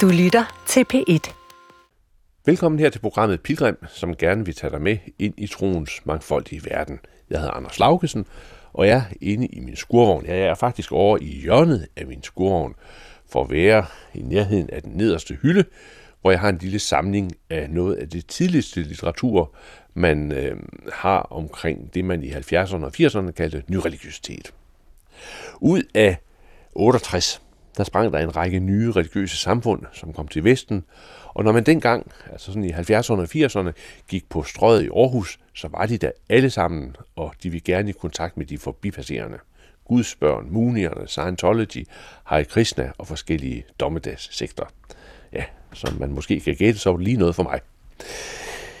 Du lytter til P1. Velkommen her til programmet Pilgrim, som gerne vil tage dig med ind i troens mangfoldige verden. Jeg hedder Anders Laugesen, og jeg er inde i min skurvogn. Jeg er faktisk over i hjørnet af min skurvogn, for at være i nærheden af den nederste hylde, hvor jeg har en lille samling af noget af det tidligste litteratur, man øh, har omkring det, man i 70'erne og 80'erne kaldte nyreligiøsitet. Ud af 68, der sprang der en række nye religiøse samfund, som kom til Vesten, og når man dengang, altså sådan i 70'erne og 80'erne, gik på strøget i Aarhus, så var de der alle sammen, og de ville gerne i kontakt med de forbipasserende. Guds børn, Munierne, Scientology, Hare Krishna og forskellige dommedagssekter. Ja, som man måske kan gætte, så var det lige noget for mig.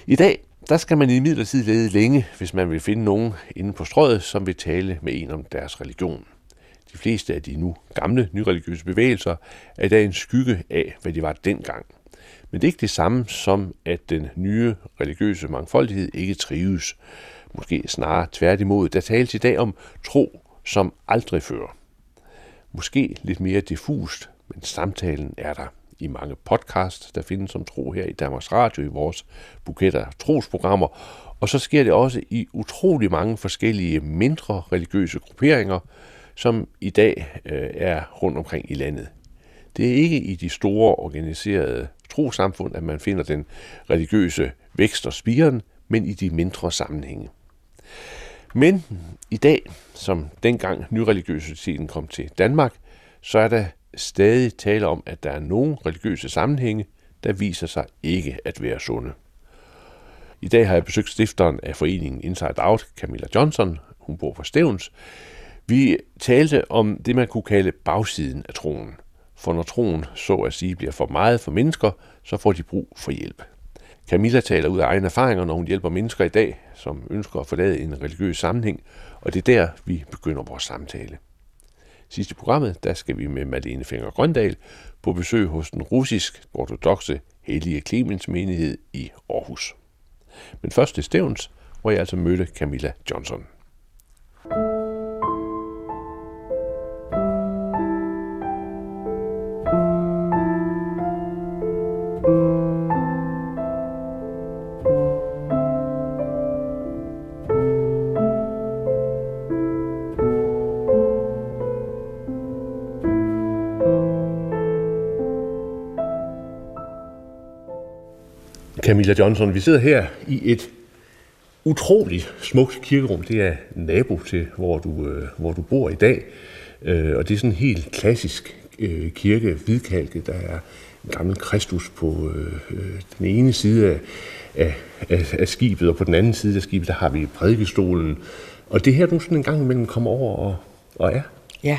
I dag, der skal man i midlertid lede længe, hvis man vil finde nogen inde på strøget, som vil tale med en om deres religion. De fleste af de nu gamle nyreligiøse bevægelser er i dag en skygge af, hvad de var dengang. Men det er ikke det samme som, at den nye religiøse mangfoldighed ikke trives. Måske snarere tværtimod. Der tales i dag om tro som aldrig før. Måske lidt mere diffust, men samtalen er der i mange podcasts, der findes som tro her i Danmarks Radio, i vores buket af trosprogrammer. Og så sker det også i utrolig mange forskellige mindre religiøse grupperinger, som i dag øh, er rundt omkring i landet. Det er ikke i de store organiserede trosamfund, at man finder den religiøse vækst og spiren, men i de mindre sammenhænge. Men i dag, som dengang nyreligiøsiteten kom til Danmark, så er der stadig tale om, at der er nogle religiøse sammenhænge, der viser sig ikke at være sunde. I dag har jeg besøgt stifteren af foreningen Inside Out, Camilla Johnson. Hun bor på Stævns. Vi talte om det, man kunne kalde bagsiden af troen. For når troen så at sige bliver for meget for mennesker, så får de brug for hjælp. Camilla taler ud af egne erfaringer, når hun hjælper mennesker i dag, som ønsker at forlade en religiøs sammenhæng, og det er der, vi begynder vores samtale. Sidst i programmet, der skal vi med Malene Finger Grøndal på besøg hos den russisk-ortodoxe Hellige Clemens menighed i Aarhus. Men først til Stævns, hvor jeg altså mødte Camilla Johnson. Camilla Johnson, vi sidder her i et utroligt smukt kirkerum. Det er nabo til, hvor du, øh, hvor du bor i dag. Øh, og det er sådan en helt klassisk øh, kirke, hvidkalket. Der er en gammel Kristus på øh, øh, den ene side af, af, af, af skibet, og på den anden side af skibet, der har vi prædikestolen. Og det her, du sådan en gang imellem kommer over og, og er. Ja,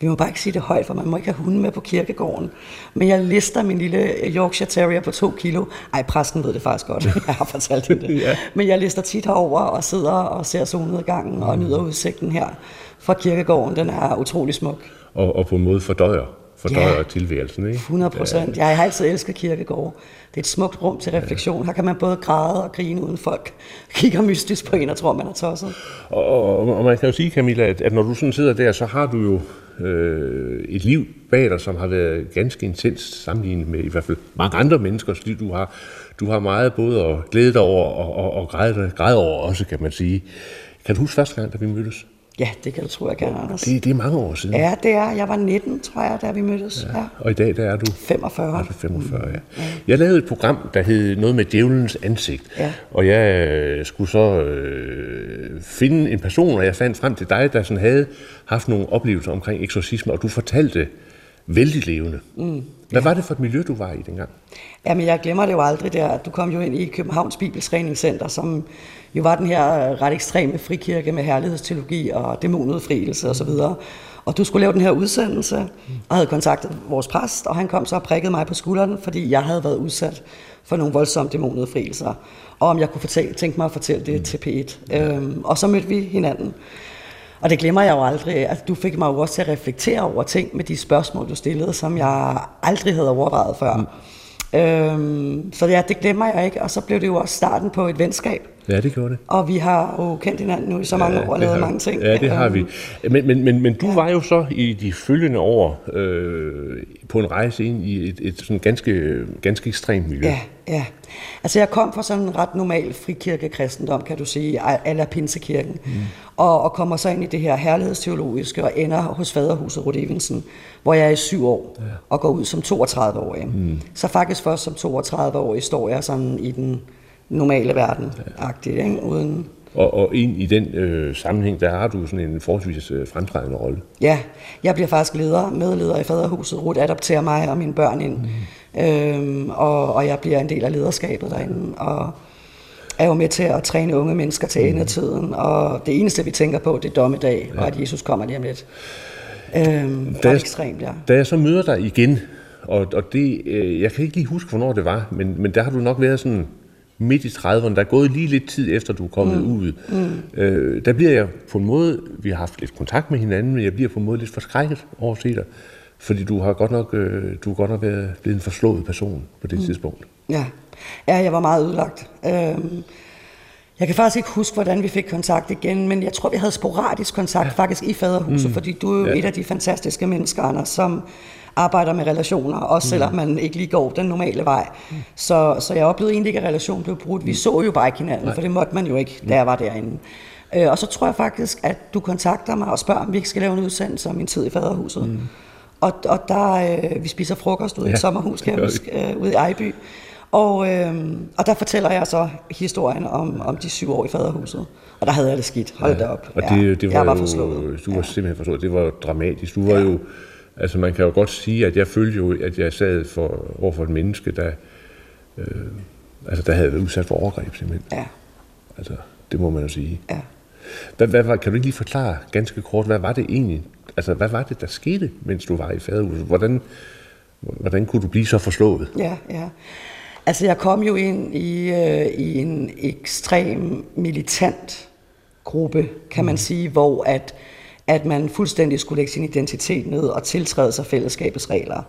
vi må bare ikke sige det højt, for man må ikke have hunden med på kirkegården. Men jeg lister min lille Yorkshire Terrier på to kilo. Ej, præsten ved det faktisk godt. Jeg har fortalt hende det. ja. Men jeg lister tit herover og sidder og ser solnedgangen og nyder udsigten her fra kirkegården. Den er utrolig smuk. Og, og på en måde fordøjer fordøjer ja, tilværelsen, ikke? 100 procent. Jeg har altid elsket kirkegård. Det er et smukt rum til refleksion. Her kan man både græde og grine, uden folk kigger mystisk på en og tror, man er tosset. Og, og, og man kan jo sige, Camilla, at, at når du sådan sidder der, så har du jo øh, et liv bag dig, som har været ganske intenst sammenlignet med i hvert fald mange andre menneskers liv. Du har, du har meget både at glæde dig over og, og, og græde, græde over også, kan man sige. Kan du huske første gang, da vi mødtes? Ja, det kan du tro, jeg kan, Anders. Det, det er mange år siden. Ja, det er. Jeg var 19, tror jeg, da vi mødtes. Ja. ja. Og i dag, der er du? 45. Er du 45, ja. ja. Jeg lavede et program, der hed noget med djævelens ansigt. Ja. Og jeg øh, skulle så øh, finde en person, og jeg fandt frem til dig, der sådan havde haft nogle oplevelser omkring eksorcisme, og du fortalte vældig levende. Mm. Hvad ja. var det for et miljø, du var i dengang? Jamen, jeg glemmer det jo aldrig der. Du kom jo ind i Københavns Bibeltræningscenter, som jo var den her ret ekstreme frikirke med herlighedsteologi og dæmonudfrielse osv. Og, og du skulle lave den her udsendelse, og havde kontaktet vores præst, og han kom så og prikkede mig på skulderen, fordi jeg havde været udsat for nogle voldsomme dæmonudfrielser, og om jeg kunne fortælle, tænke mig at fortælle det til P1. Øhm, og så mødte vi hinanden. Og det glemmer jeg jo aldrig. Altså, du fik mig jo også til at reflektere over ting med de spørgsmål, du stillede, som jeg aldrig havde overvejet før. Mm. Øhm, så ja, det glemmer jeg ikke. Og så blev det jo også starten på et venskab Ja, det gjorde det. Og vi har jo kendt hinanden nu i så mange Ja, år og lavet har- mange ting. Ja, det har vi. Øhm, Men, men, men, men du var jo så i de følgende år øh, på en rejse ind i et, et sådan ganske, ganske ekstremt miljø. Ja, ja. Altså jeg kom fra sådan en ret normal frikirkekristendom, kan du sige, eller pinsekirken, mm. og, og kommer så ind i det her herlighedsteologiske og ender hos faderhuset Rudi Evensen, hvor jeg er i syv år ja. og går ud som 32-årig. Mm. Så faktisk først som 32-årig står jeg sådan i den normale verden, ja. ikke? uden... Og, og ind i den øh, sammenhæng, der har du sådan en forholdsvis øh, fremtrædende rolle. Ja, jeg bliver faktisk leder, medleder i faderhuset. Ruth adopterer mig og mine børn ind, mm. Øhm, og, og jeg bliver en del af lederskabet derinde, og er jo med til at træne unge mennesker til endetiden, og det eneste, vi tænker på, det er dommedag, ja. og at Jesus kommer lige om lidt. Øhm, Da jeg- ekstremt, ja. Da jeg så møder dig igen, og, og det, øh, jeg kan ikke lige huske, hvornår det var, men, men der har du nok været sådan midt i 30'erne, der er gået lige lidt tid efter, du er kommet mm. ud. Mm. Øh, der bliver jeg på en måde, vi har haft lidt kontakt med hinanden, men jeg bliver på en måde lidt forskrækket over at se dig, fordi du har godt nok, øh, du har godt nok været blevet en forslået person på det mm. tidspunkt. Ja. ja, jeg var meget ødelagt. Øhm, jeg kan faktisk ikke huske, hvordan vi fik kontakt igen, men jeg tror, vi havde sporadisk kontakt ja. faktisk i faderhuset, mm. fordi du er jo Ja. et af de fantastiske mennesker, Anders, som arbejder med relationer, også selvom man ikke lige går den normale vej. Så, så jeg oplevede egentlig ikke, at relationen blev brudt. Vi så jo bare ikke hinanden, for det måtte man jo ikke, da jeg var derinde. Øh, og så tror jeg faktisk, at du kontakter mig og spørger, om vi ikke skal lave en udsendelse om min tid i faderhuset. Mm. Og, og der, øh, vi spiser frokost ude i Ja, et sommerhus, kan jeg huske, øh, ude i Ejby. Og, øh, og der fortæller jeg så historien om, om de syv år i faderhuset. Og der havde jeg det skidt. Hold da op. Og det, det var jeg var jo, forslået. du var simpelthen forslået. Det var dramatisk. Du var jo, altså man kan jo godt sige, at jeg følte jo, at jeg sad for, overfor et menneske, der, øh, altså der havde været udsat for overgreb simpelthen. Ja, Altså, det må man jo sige. ja. Hvad, hvad kan du ikke lige forklare ganske kort, hvad var det egentlig, altså hvad var det, der skete, mens du var i faderhuset? Hvordan, hvordan kunne du blive så forslået? Ja, ja. Altså, jeg kom jo ind i, øh, i en ekstrem militant gruppe, kan man sige, hvor at, at man fuldstændig skulle lægge sin identitet ned og tiltræde sig fællesskabets regler.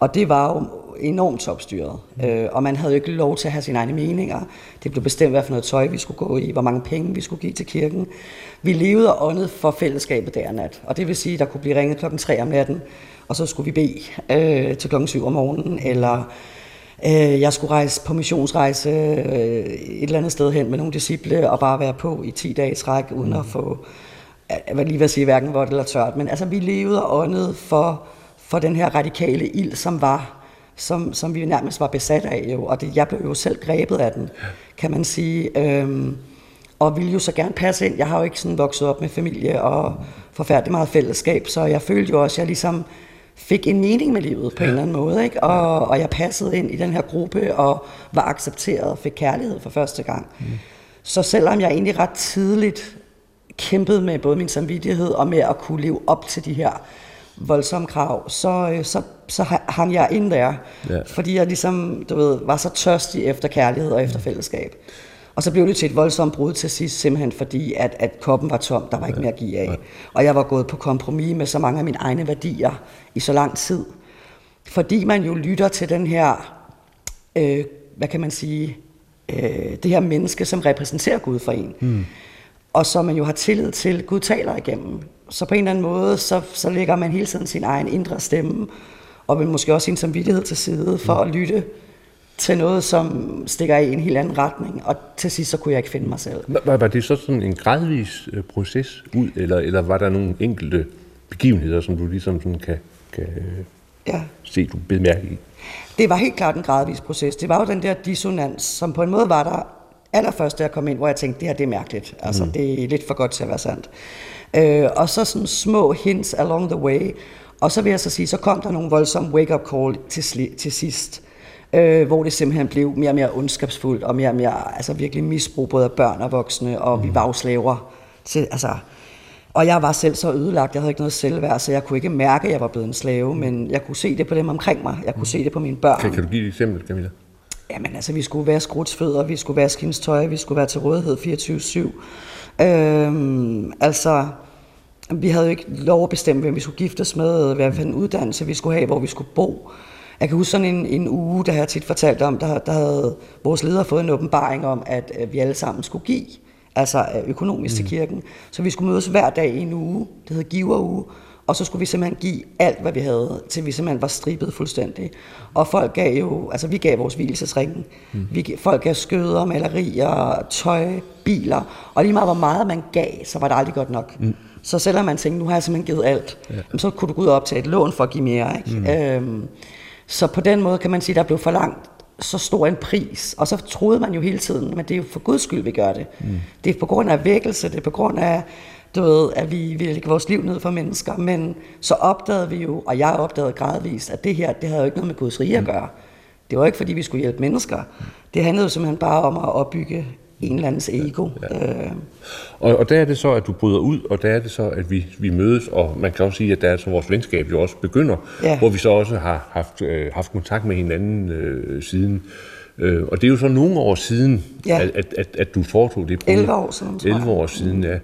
Og det var jo enormt topstyret. Øh, og man havde jo ikke lov til at have sine egne meninger. Det blev bestemt, hvad for noget tøj vi skulle gå i, hvor mange penge vi skulle give til kirken. Vi levede og åndede for fællesskabet der nat. Og det vil sige, at der kunne blive ringet klokken 3 om natten, og så skulle vi bede øh, til klokken 7 om morgenen, eller øh, jeg skulle rejse på missionsrejse øh, et eller andet sted hen med nogle disciple, og bare være på i 10 dage i træk, uden at få, øh, jeg vil lige ved at sige, hverken vådt eller tørt, men altså vi levede og åndede for, for den her radikale ild, som var, som, som vi nærmest var besat af jo, og det, jeg blev jo selv grebet af den, kan man sige. Øhm, og ville jo så gerne passe ind. Jeg har jo ikke sådan vokset op med familie og forfærdelig meget fællesskab, så jeg følte jo også, at jeg ligesom fik en mening med livet på en eller anden måde. Ikke? Og, og jeg passede ind i den her gruppe og var accepteret og fik kærlighed for første gang. Mm. Så selvom jeg egentlig ret tidligt kæmpede med både min samvittighed og med at kunne leve op til de her voldsomme krav, så, øh, så, så ha- hang jeg ind der. Ja. Fordi jeg ligesom, du ved, var så tørstig efter kærlighed og efter fællesskab. Og så blev det til et voldsomt brud til sidst, simpelthen fordi, at, at koppen var tom, der var ikke mere at give af. Og jeg var gået på kompromis med så mange af mine egne værdier i så lang tid. Fordi man jo lytter til den her, øh, hvad kan man sige, øh, det her menneske, som repræsenterer Gud for en. Mm. Og som man jo har tillid til, Gud taler igennem. Så på en eller anden måde, så, så lægger man hele tiden sin egen indre stemme, og vil måske også sin samvittighed til side, for at lytte til noget, som stikker i en helt anden retning. Og til sidst, så kunne jeg ikke finde mig selv. Var, var det så sådan en gradvis øh, proces ud, eller, eller var der nogle enkelte begivenheder, som du ligesom sådan kan, kan Ja. se, du bed mærke i? Det var helt klart en gradvis proces. Det var jo den der dissonans, som på en måde var der allerførst, da jeg kom ind, hvor jeg tænkte, det her det er mærkeligt. Altså, mm. det er lidt for godt til at være sandt. Øh, og så sådan små hints along the way. Og så vil jeg så sige, så kom der nogle voldsomme wake-up call til, til sidst. Øh, hvor det simpelthen blev mere og mere ondskabsfuldt, og mere og mere altså virkelig misbrug, både af børn og voksne, og mm. vi var jo slaver. Til, altså, og jeg var selv så ødelagt, jeg havde ikke noget selvværd, så jeg kunne ikke mærke, at jeg var blevet en slave, men jeg kunne se det på dem omkring mig. Jeg kunne se det på mine børn. Kan, kan du give et eksempel, Camilla? Jamen altså, vi skulle være skrutsfødder, vi skulle vaske hendes tøj, vi skulle være til rådighed 24-7. Øhm, altså, vi havde jo ikke lov at bestemme, hvem vi skulle giftes med, hvad for en uddannelse vi skulle have, hvor vi skulle bo. Jeg kan huske sådan en, en uge, der har jeg tit fortalt om, der, der havde vores leder fået en åbenbaring om, at, at vi alle sammen skulle give, altså øh, økonomisk mm. til kirken. Så vi skulle mødes hver dag i en uge, det hedder giveruge, og så skulle vi simpelthen give alt, hvad vi havde, til vi simpelthen var strippet fuldstændig. Og folk gav jo, altså vi gav vores hvilesesringen. Mm. Vi, folk gav skøder, malerier, tøj, biler. Og lige meget hvor meget man gav, så var det aldrig godt nok. Mm. Så selvom man tænkte, nu har jeg simpelthen givet alt, ja. så kunne du gå ud op til et lån for at give mere. Ikke? Mm. Øhm, så på den måde kan man sige, der blev for langt så stor en pris. Og så troede man jo hele tiden, men det er jo for guds skyld, vi gør det. Mm. Det er på grund af vækkelse, det er på grund af du ved, at vi vil lægge vores liv ned for mennesker, men så opdagede vi jo, og jeg opdagede gradvist, at det her, det havde jo ikke noget med Guds rige at mm. gøre. Det var ikke, fordi vi skulle hjælpe mennesker. Det handlede jo simpelthen bare om at opbygge en eller andens ego. Ja. Øh. Og, og der er det så, at du bryder ud, og der er det så, at vi, vi mødes, og man kan også sige, at der er så vores venskab jo også begynder, ja. hvor vi så også har haft, øh, haft kontakt med hinanden øh, siden. Øh, og det er jo så nogle år siden, ja. at, at, at, at du foretog det. 11 år siden, tror 11 år siden, ja.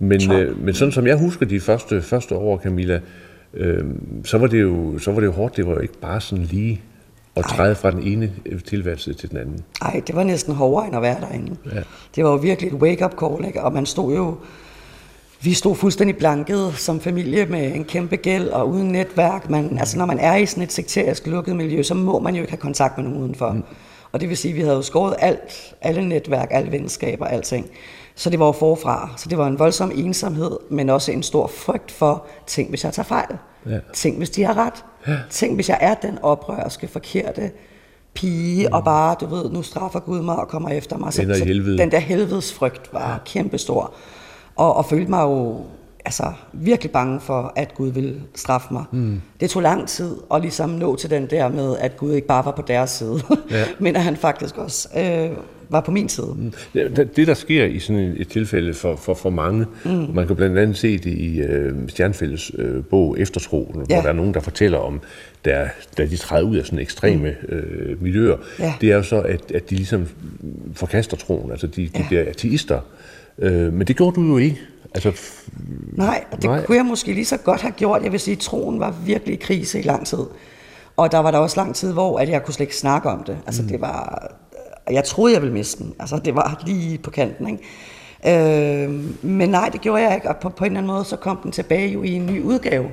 Men, øh, men sådan som jeg husker de første, første år, Camilla, øh, så, var det jo, så var det jo hårdt. Det var jo ikke bare sådan lige at træde Ej. fra den ene tilværelse til den anden. Nej, det var næsten hårdere end at være derinde. Ja. Det var jo virkelig et wake-up call, ikke? og man stod jo... Vi stod fuldstændig blanket som familie med en kæmpe gæld og uden netværk. Man, altså når man er i sådan et sekterisk lukket miljø, så må man jo ikke have kontakt med nogen udenfor. Mm. Og det vil sige, at vi havde jo skåret alt, alle netværk, alle venskaber, alting. Så det var jo forfra. Så det var en voldsom ensomhed, men også en stor frygt for, tænk hvis jeg tager fejl. Ja. Tænk hvis de har ret. Ja. Tænk hvis jeg er den oprørske, forkerte pige, mm. og bare, du ved, nu straffer Gud mig og kommer efter mig. Så, så den der helvedes frygt var ja. kæmpestor. Og, og følte mig jo altså, virkelig bange for, at Gud ville straffe mig. Mm. Det tog lang tid at ligesom nå til den der med, at Gud ikke bare var på deres side, ja. men at han faktisk også øh, var på min side. Mm. Det, der sker i sådan et tilfælde for, for, for mange, mm. man kan blandt andet se det i øh, Stjernfældes øh, bog Eftertro, ja. hvor der er nogen, der fortæller om, da, da de træder ud af sådan ekstreme mm. øh, miljøer, ja. det er jo så, at, at de ligesom forkaster troen, altså de, de ja. bliver ateister. Øh, men det gjorde du jo ikke. Altså, nej, det nej. kunne jeg måske lige så godt have gjort. Jeg vil sige, at troen var virkelig i krise i lang tid. Og der var der også lang tid, hvor at jeg kunne slet ikke snakke om det. Altså, mm. det var... Jeg troede, jeg ville miste den. Altså, det var lige på kanten, ikke? Øh, men nej, det gjorde jeg ikke. Og på, på en eller anden måde, så kom den tilbage jo i en ny udgave.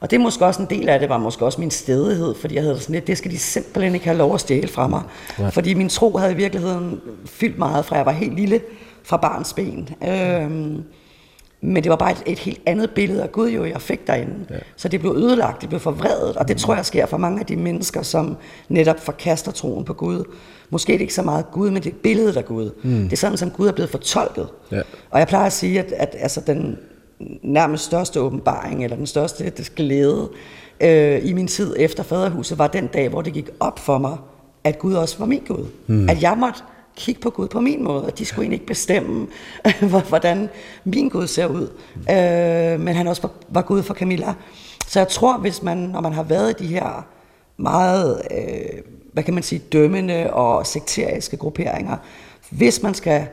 Og det er måske også en del af det, var måske også min stedighed, fordi jeg havde sådan lidt, det skal de simpelthen ikke have lov at stjæle fra mig. Ja. Fordi min tro havde i virkeligheden fyldt meget, fra jeg var helt lille, fra barns ben. Øh, men det var bare et, et helt andet billede af Gud, jo, jeg fik derinde. Ja. Så det blev ødelagt, det blev forvredet, og det tror jeg sker for mange af de mennesker, som netop forkaster troen på Gud. Måske er det ikke så meget Gud, men det er billedet af Gud. Mm. Det er sådan, som Gud er blevet fortolket. Ja. Og jeg plejer at sige, at, at altså, den nærmest største åbenbaring, eller den største glæde øh, i min tid efter faderhuset, var den dag, hvor det gik op for mig, at Gud også var min Gud. Mm. At jeg måtte kigge på Gud på min måde, og de skulle egentlig ikke bestemme, hvordan min Gud ser ud. Øh, men han også var, var Gud for Camilla. Så jeg tror, hvis man, når man har været i de her meget, øh, hvad kan man sige, dømmende og sekteriske grupperinger, hvis man skal,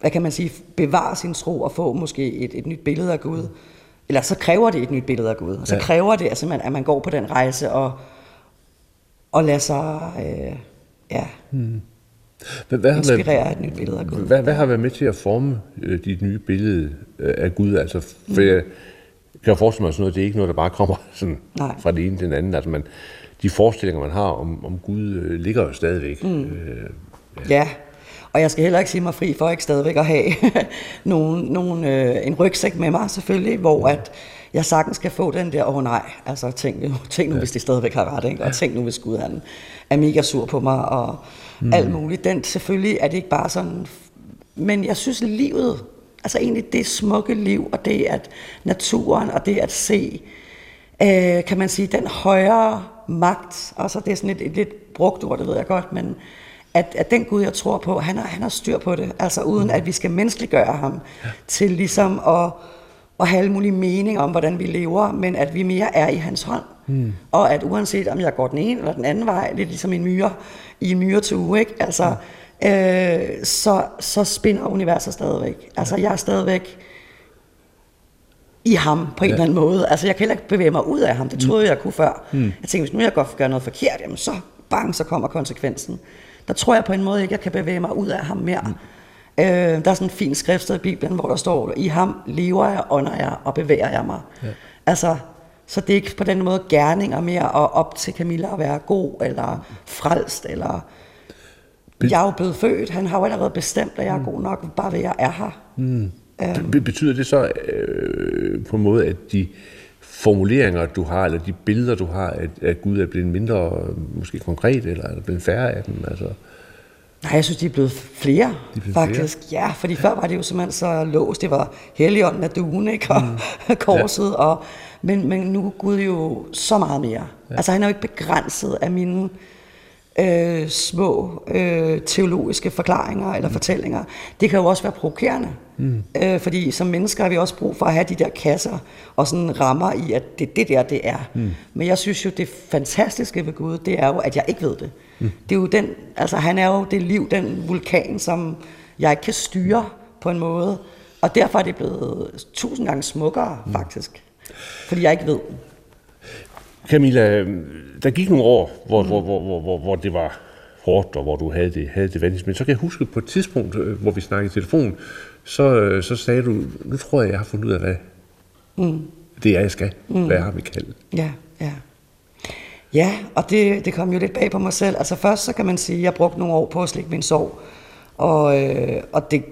hvad kan man sige, bevare sin tro og få måske et, et nyt billede af Gud, eller så kræver det et nyt billede af Gud. Så ja. kræver det, altså, at man går på den rejse og, og lader sig, øh, ja, hmm hvad, hvad inspirere været, et nyt billede af Gud. Hvad, hvad har været med til at forme øh, dit nye billede øh, af Gud? Altså, for mm. jeg kan forestille mig sådan noget, det er ikke noget, der bare kommer sådan fra det ene til den anden. Altså, man, de forestillinger, man har om, om Gud, øh, ligger jo stadigvæk. Mm. Øh, ja. ja, og jeg skal heller ikke sige mig fri for ikke stadigvæk at have nogen, nogen, øh, en rygsæk med mig selvfølgelig, hvor at jeg sagtens skal få den der, åh oh, nej, altså tænk, tænk nu, ja. hvis de stadigvæk har ret, ikke? og tænk nu, hvis Gud han er mega sur på mig, og mm. alt muligt. Den, selvfølgelig er det ikke bare sådan, men jeg synes livet, altså egentlig det smukke liv, og det at naturen, og det at se, øh, kan man sige, den højere magt, altså det er sådan et, et lidt brugt ord, det ved jeg godt, men at, at den Gud, jeg tror på, han har, han har styr på det, altså uden mm. at vi skal menneskeliggøre ham, ja. til ligesom at, at have alle mulige mening om, hvordan vi lever, men at vi mere er i hans hånd. Mm. Og at uanset om jeg går den ene eller den anden vej, lidt ligesom en myre, i en myre til uge, ikke? Altså, mm. øh, så, så spinder universet stadigvæk. Altså jeg er stadigvæk i ham på en ja. eller anden måde. Altså, jeg kan heller ikke bevæge mig ud af ham. Det troede mm. jeg kunne før. Mm. Jeg tænkte, hvis nu jeg godt gøre noget forkert, jamen så bang, så kommer konsekvensen. Der tror jeg på en måde ikke, jeg kan bevæge mig ud af ham mere. Mm. Øh, der er sådan en fin skriftsted i Bibelen, hvor der står, i ham lever jeg, ånder jeg og bevæger jeg mig. Ja. Altså, så det er ikke på den måde gerninger mere og op til Camilla at være god eller frelst eller... Be- jeg er jo blevet født, han har jo allerede bestemt, at jeg er mm. god nok, bare ved at jeg er her. Mm. Øhm. Betyder det så øh, på en måde, at de formuleringer, du har, eller de billeder, du har, at, at Gud er blevet mindre, måske konkret, eller er blevet færre af dem? Altså? Nej, jeg synes, de er blevet flere, de er blevet faktisk. Flere. Ja, fordi før var det jo simpelthen så låst. Det var Helligånden af duen, ikke? Og mm. korset. Ja. Og, men, men nu er Gud jo så meget mere. Ja. Altså, han er jo ikke begrænset af mine øh, små øh, teologiske forklaringer eller mm. fortællinger. Det kan jo også være provokerende. Mm. Øh, fordi som mennesker har vi også brug for at have de der kasser og sådan rammer i, at det er det der, det er. Mm. Men jeg synes jo, det fantastiske ved Gud, det er jo, at jeg ikke ved det. Mm. Det er jo den, altså han er jo det liv, den vulkan, som jeg ikke kan styre på en måde. Og derfor er det blevet tusind gange smukkere, mm. faktisk. Fordi jeg ikke ved. Camilla, der gik nogle år, hvor, mm. hvor, hvor, hvor, hvor, hvor det var hårdt, og hvor du havde det, havde det vanskeligt. Men så kan jeg huske på et tidspunkt, øh, hvor vi snakkede i telefon, så, øh, så sagde du, nu tror jeg, jeg har fundet ud af, hvad mm. det er, jeg skal. Mm. Hvad jeg har mit kald. Ja, ja. Ja, og det, det kom jo lidt bag på mig selv. Altså først så kan man sige, at jeg brugte nogle år på at slikke min sorg. Og, øh, og det,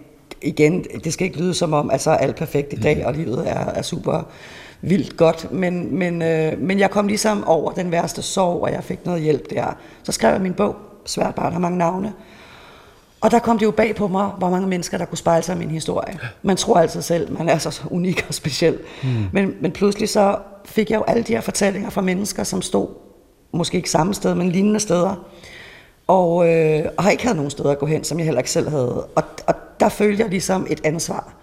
igen, det skal ikke lyde som om, at så er alt perfekt i dag, mm. og livet er, er super vildt godt. Men, men, øh, men jeg kom ligesom over den værste sorg, og jeg fik noget hjælp der. Så skrev jeg min bog, Svært barn har mange navne. Og der kom det jo bag på mig, hvor mange mennesker, der kunne spejle sig i min historie. Man tror altid selv, man er så unik og speciel. Mm. Men, men pludselig så fik jeg jo alle de her fortællinger fra mennesker, som stod måske ikke samme sted, men lignende steder. Og, øh, og har ikke havde nogen steder at gå hen, som jeg heller ikke selv havde. Og, og der følte jeg ligesom et ansvar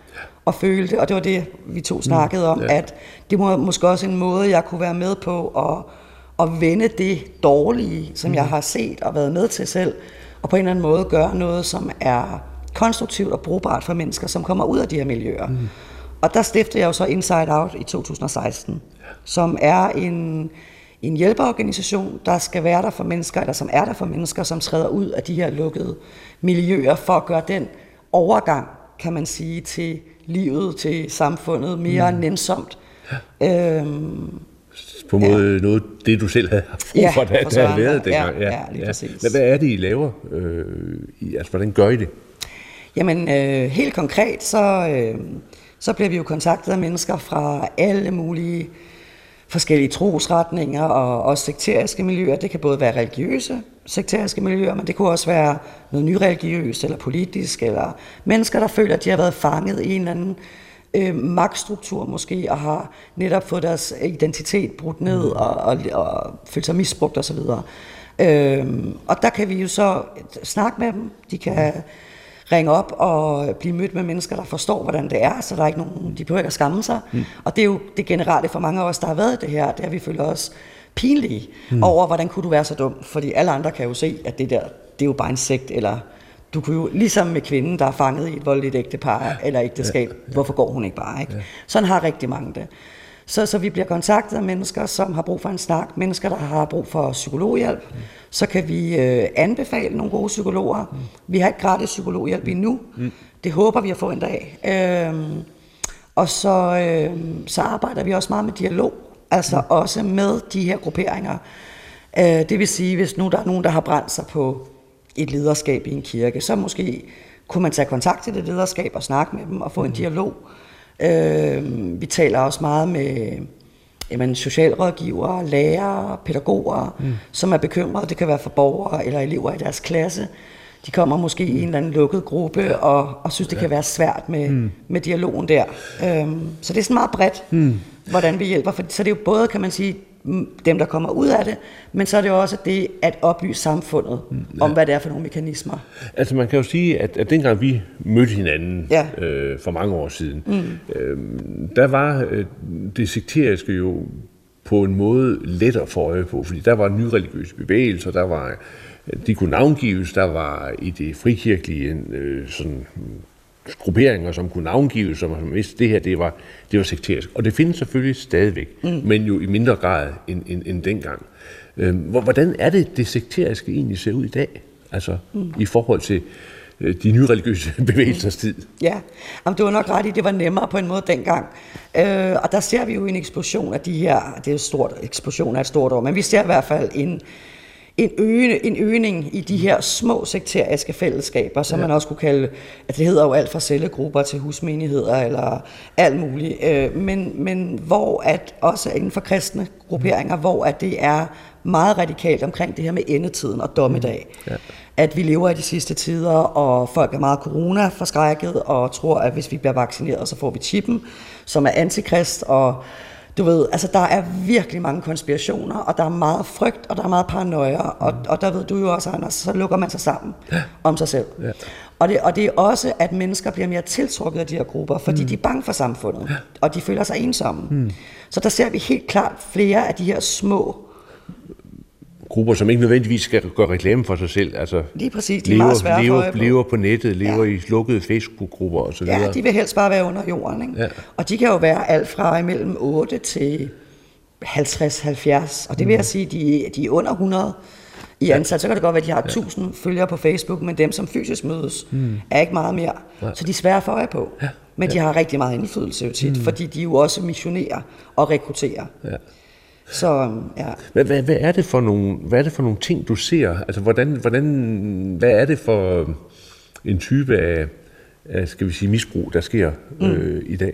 og følte, og det var det, vi to mm. snakkede om, ja. at det var måske også en måde, jeg kunne være med på at, at vende det dårlige, som mm. jeg har set og været med til selv, og på en eller anden måde gøre noget, som er konstruktivt og brugbart for mennesker, som kommer ud af de her miljøer. Mm. Og der stiftede jeg jo så Inside Out i 2016, som er en, en hjælpeorganisation, der skal være der for mennesker, eller som er der for mennesker, som træder ud af de her lukkede miljøer, for at gøre den overgang, kan man sige, til livet, til samfundet mere mm. nænsomt. Ja. Øhm, på en måde ja. noget, det du selv havde brug ja, for, da det havde været dengang. Ja, ja, lige ja. Men hvad er det, I laver? Øh, I, altså, hvordan gør I det? Jamen, øh, helt konkret, så, øh, så bliver vi jo kontaktet af mennesker fra alle mulige forskellige trosretninger og også sekteriske miljøer. Det kan både være religiøse sekteriske miljøer, men det kunne også være noget nyreligiøst eller politisk, eller mennesker, der føler, at de har været fanget i en eller anden øh, magtstruktur måske, og har netop fået deres identitet brudt ned mm. og, og, og følt sig misbrugt osv. Øh, og der kan vi jo så snakke med dem. De kan ringe op og blive mødt med mennesker, der forstår, hvordan det er, så der er ikke nogen, de behøver ikke at skamme sig. Mm. Og det er jo det generelle for mange af os, der har været det her, det er, vi føler os pinlige mm. over, hvordan kunne du være så dum? Fordi alle andre kan jo se, at det der, det er jo bare en sekt, eller du kunne jo, ligesom med kvinden, der er fanget i et voldeligt ægtepar ja. eller ægteskab, ja. Ja. hvorfor går hun ikke bare? Ikke? Ja. Sådan har rigtig mange det. Så, så vi bliver kontaktet af mennesker, som har brug for en snak, mennesker, der har brug for psykologhjælp. Mm. Så kan vi øh, anbefale nogle gode psykologer. Mm. Vi har ikke gratis psykologhjælp endnu. Mm. Det håber vi at få en dag. Øhm, og så, øh, så arbejder vi også meget med dialog, altså mm. også med de her grupperinger. Øh, det vil sige, hvis nu der er nogen, der har brændt sig på et lederskab i en kirke, så måske kunne man tage kontakt til det lederskab og snakke med dem og få mm. en dialog. Øh, vi taler også meget med jamen, socialrådgivere, lærere, pædagoger, mm. som er bekymrede. Det kan være for borgere eller elever i deres klasse. De kommer måske i en eller anden lukket gruppe og, og synes, det ja. kan være svært med, mm. med dialogen der. Øhm, så det er sådan meget bredt, mm. hvordan vi hjælper. For, så det er jo både, kan man sige, dem, der kommer ud af det, men så er det jo også det at oplyse samfundet mm, ja. om, hvad det er for nogle mekanismer. Altså man kan jo sige, at, at dengang vi mødte hinanden ja. øh, for mange år siden, mm. øh, der var øh, det sekteriske jo på en måde lettere for øje på, fordi der var nyreligiøse bevægelser, der var de kunne navngives, der var i det frikirkelige øh, sådan grupperinger, som kunne navngives, som som vidste, det her det var, det var sekterisk. Og det findes selvfølgelig stadigvæk, mm. men jo i mindre grad end, end, end dengang. Øh, hvordan er det, det sekteriske egentlig ser ud i dag? Altså mm. i forhold til øh, de nye religiøse bevægelsers tid. Ja, Jamen, du var nok ret i, det var nemmere på en måde dengang. Øh, og der ser vi jo en eksplosion af de her, det er jo stort, eksplosion er et stort ord, men vi ser i hvert fald en, en, øge, en øgning i de her små sekteriske fællesskaber, som ja. man også kunne kalde, at det hedder jo alt fra cellegrupper til husmenigheder eller alt muligt, øh, men, men hvor at også inden for kristne grupperinger, hvor at det er meget radikalt omkring det her med endetiden og dommedag. Mm. Ja. At vi lever i de sidste tider, og folk er meget corona-forskrækket og tror, at hvis vi bliver vaccineret, så får vi chippen, som er antikrist, og du ved, altså der er virkelig mange konspirationer, og der er meget frygt, og der er meget paranoia, og, og der ved du jo også, Anders, så lukker man sig sammen ja. om sig selv. Ja. Og, det, og det er også, at mennesker bliver mere tiltrukket af de her grupper, fordi mm. de er bange for samfundet, ja. og de føler sig ensomme. Mm. Så der ser vi helt klart flere af de her små grupper, som ikke nødvendigvis skal gøre reklame for sig selv. Altså, Lige præcis, de lever, er meget lever, på. lever på nettet, lever ja. i lukkede Facebook-grupper osv. Ja, de vil helst bare være under jorden. Ikke? Ja. Og de kan jo være alt fra imellem 8 til 50-70. Og det vil jeg sige, de, de er under 100 i ansat. Så kan det godt være, at de har 1000 ja. følgere på Facebook, men dem, som fysisk mødes, mm. er ikke meget mere. Ja. Så de er svære at få øje på. Ja. Men ja. de har rigtig meget indflydelse jo tit, mm. fordi de jo også missionerer og rekrutterer. Ja. Så, ja. Hvad, hvad, hvad, er det for nogle, hvad er det for nogle ting, du ser? Altså, hvordan, hvordan, hvad er det for en type af, af skal vi sige, misbrug, der sker mm. øh, i dag?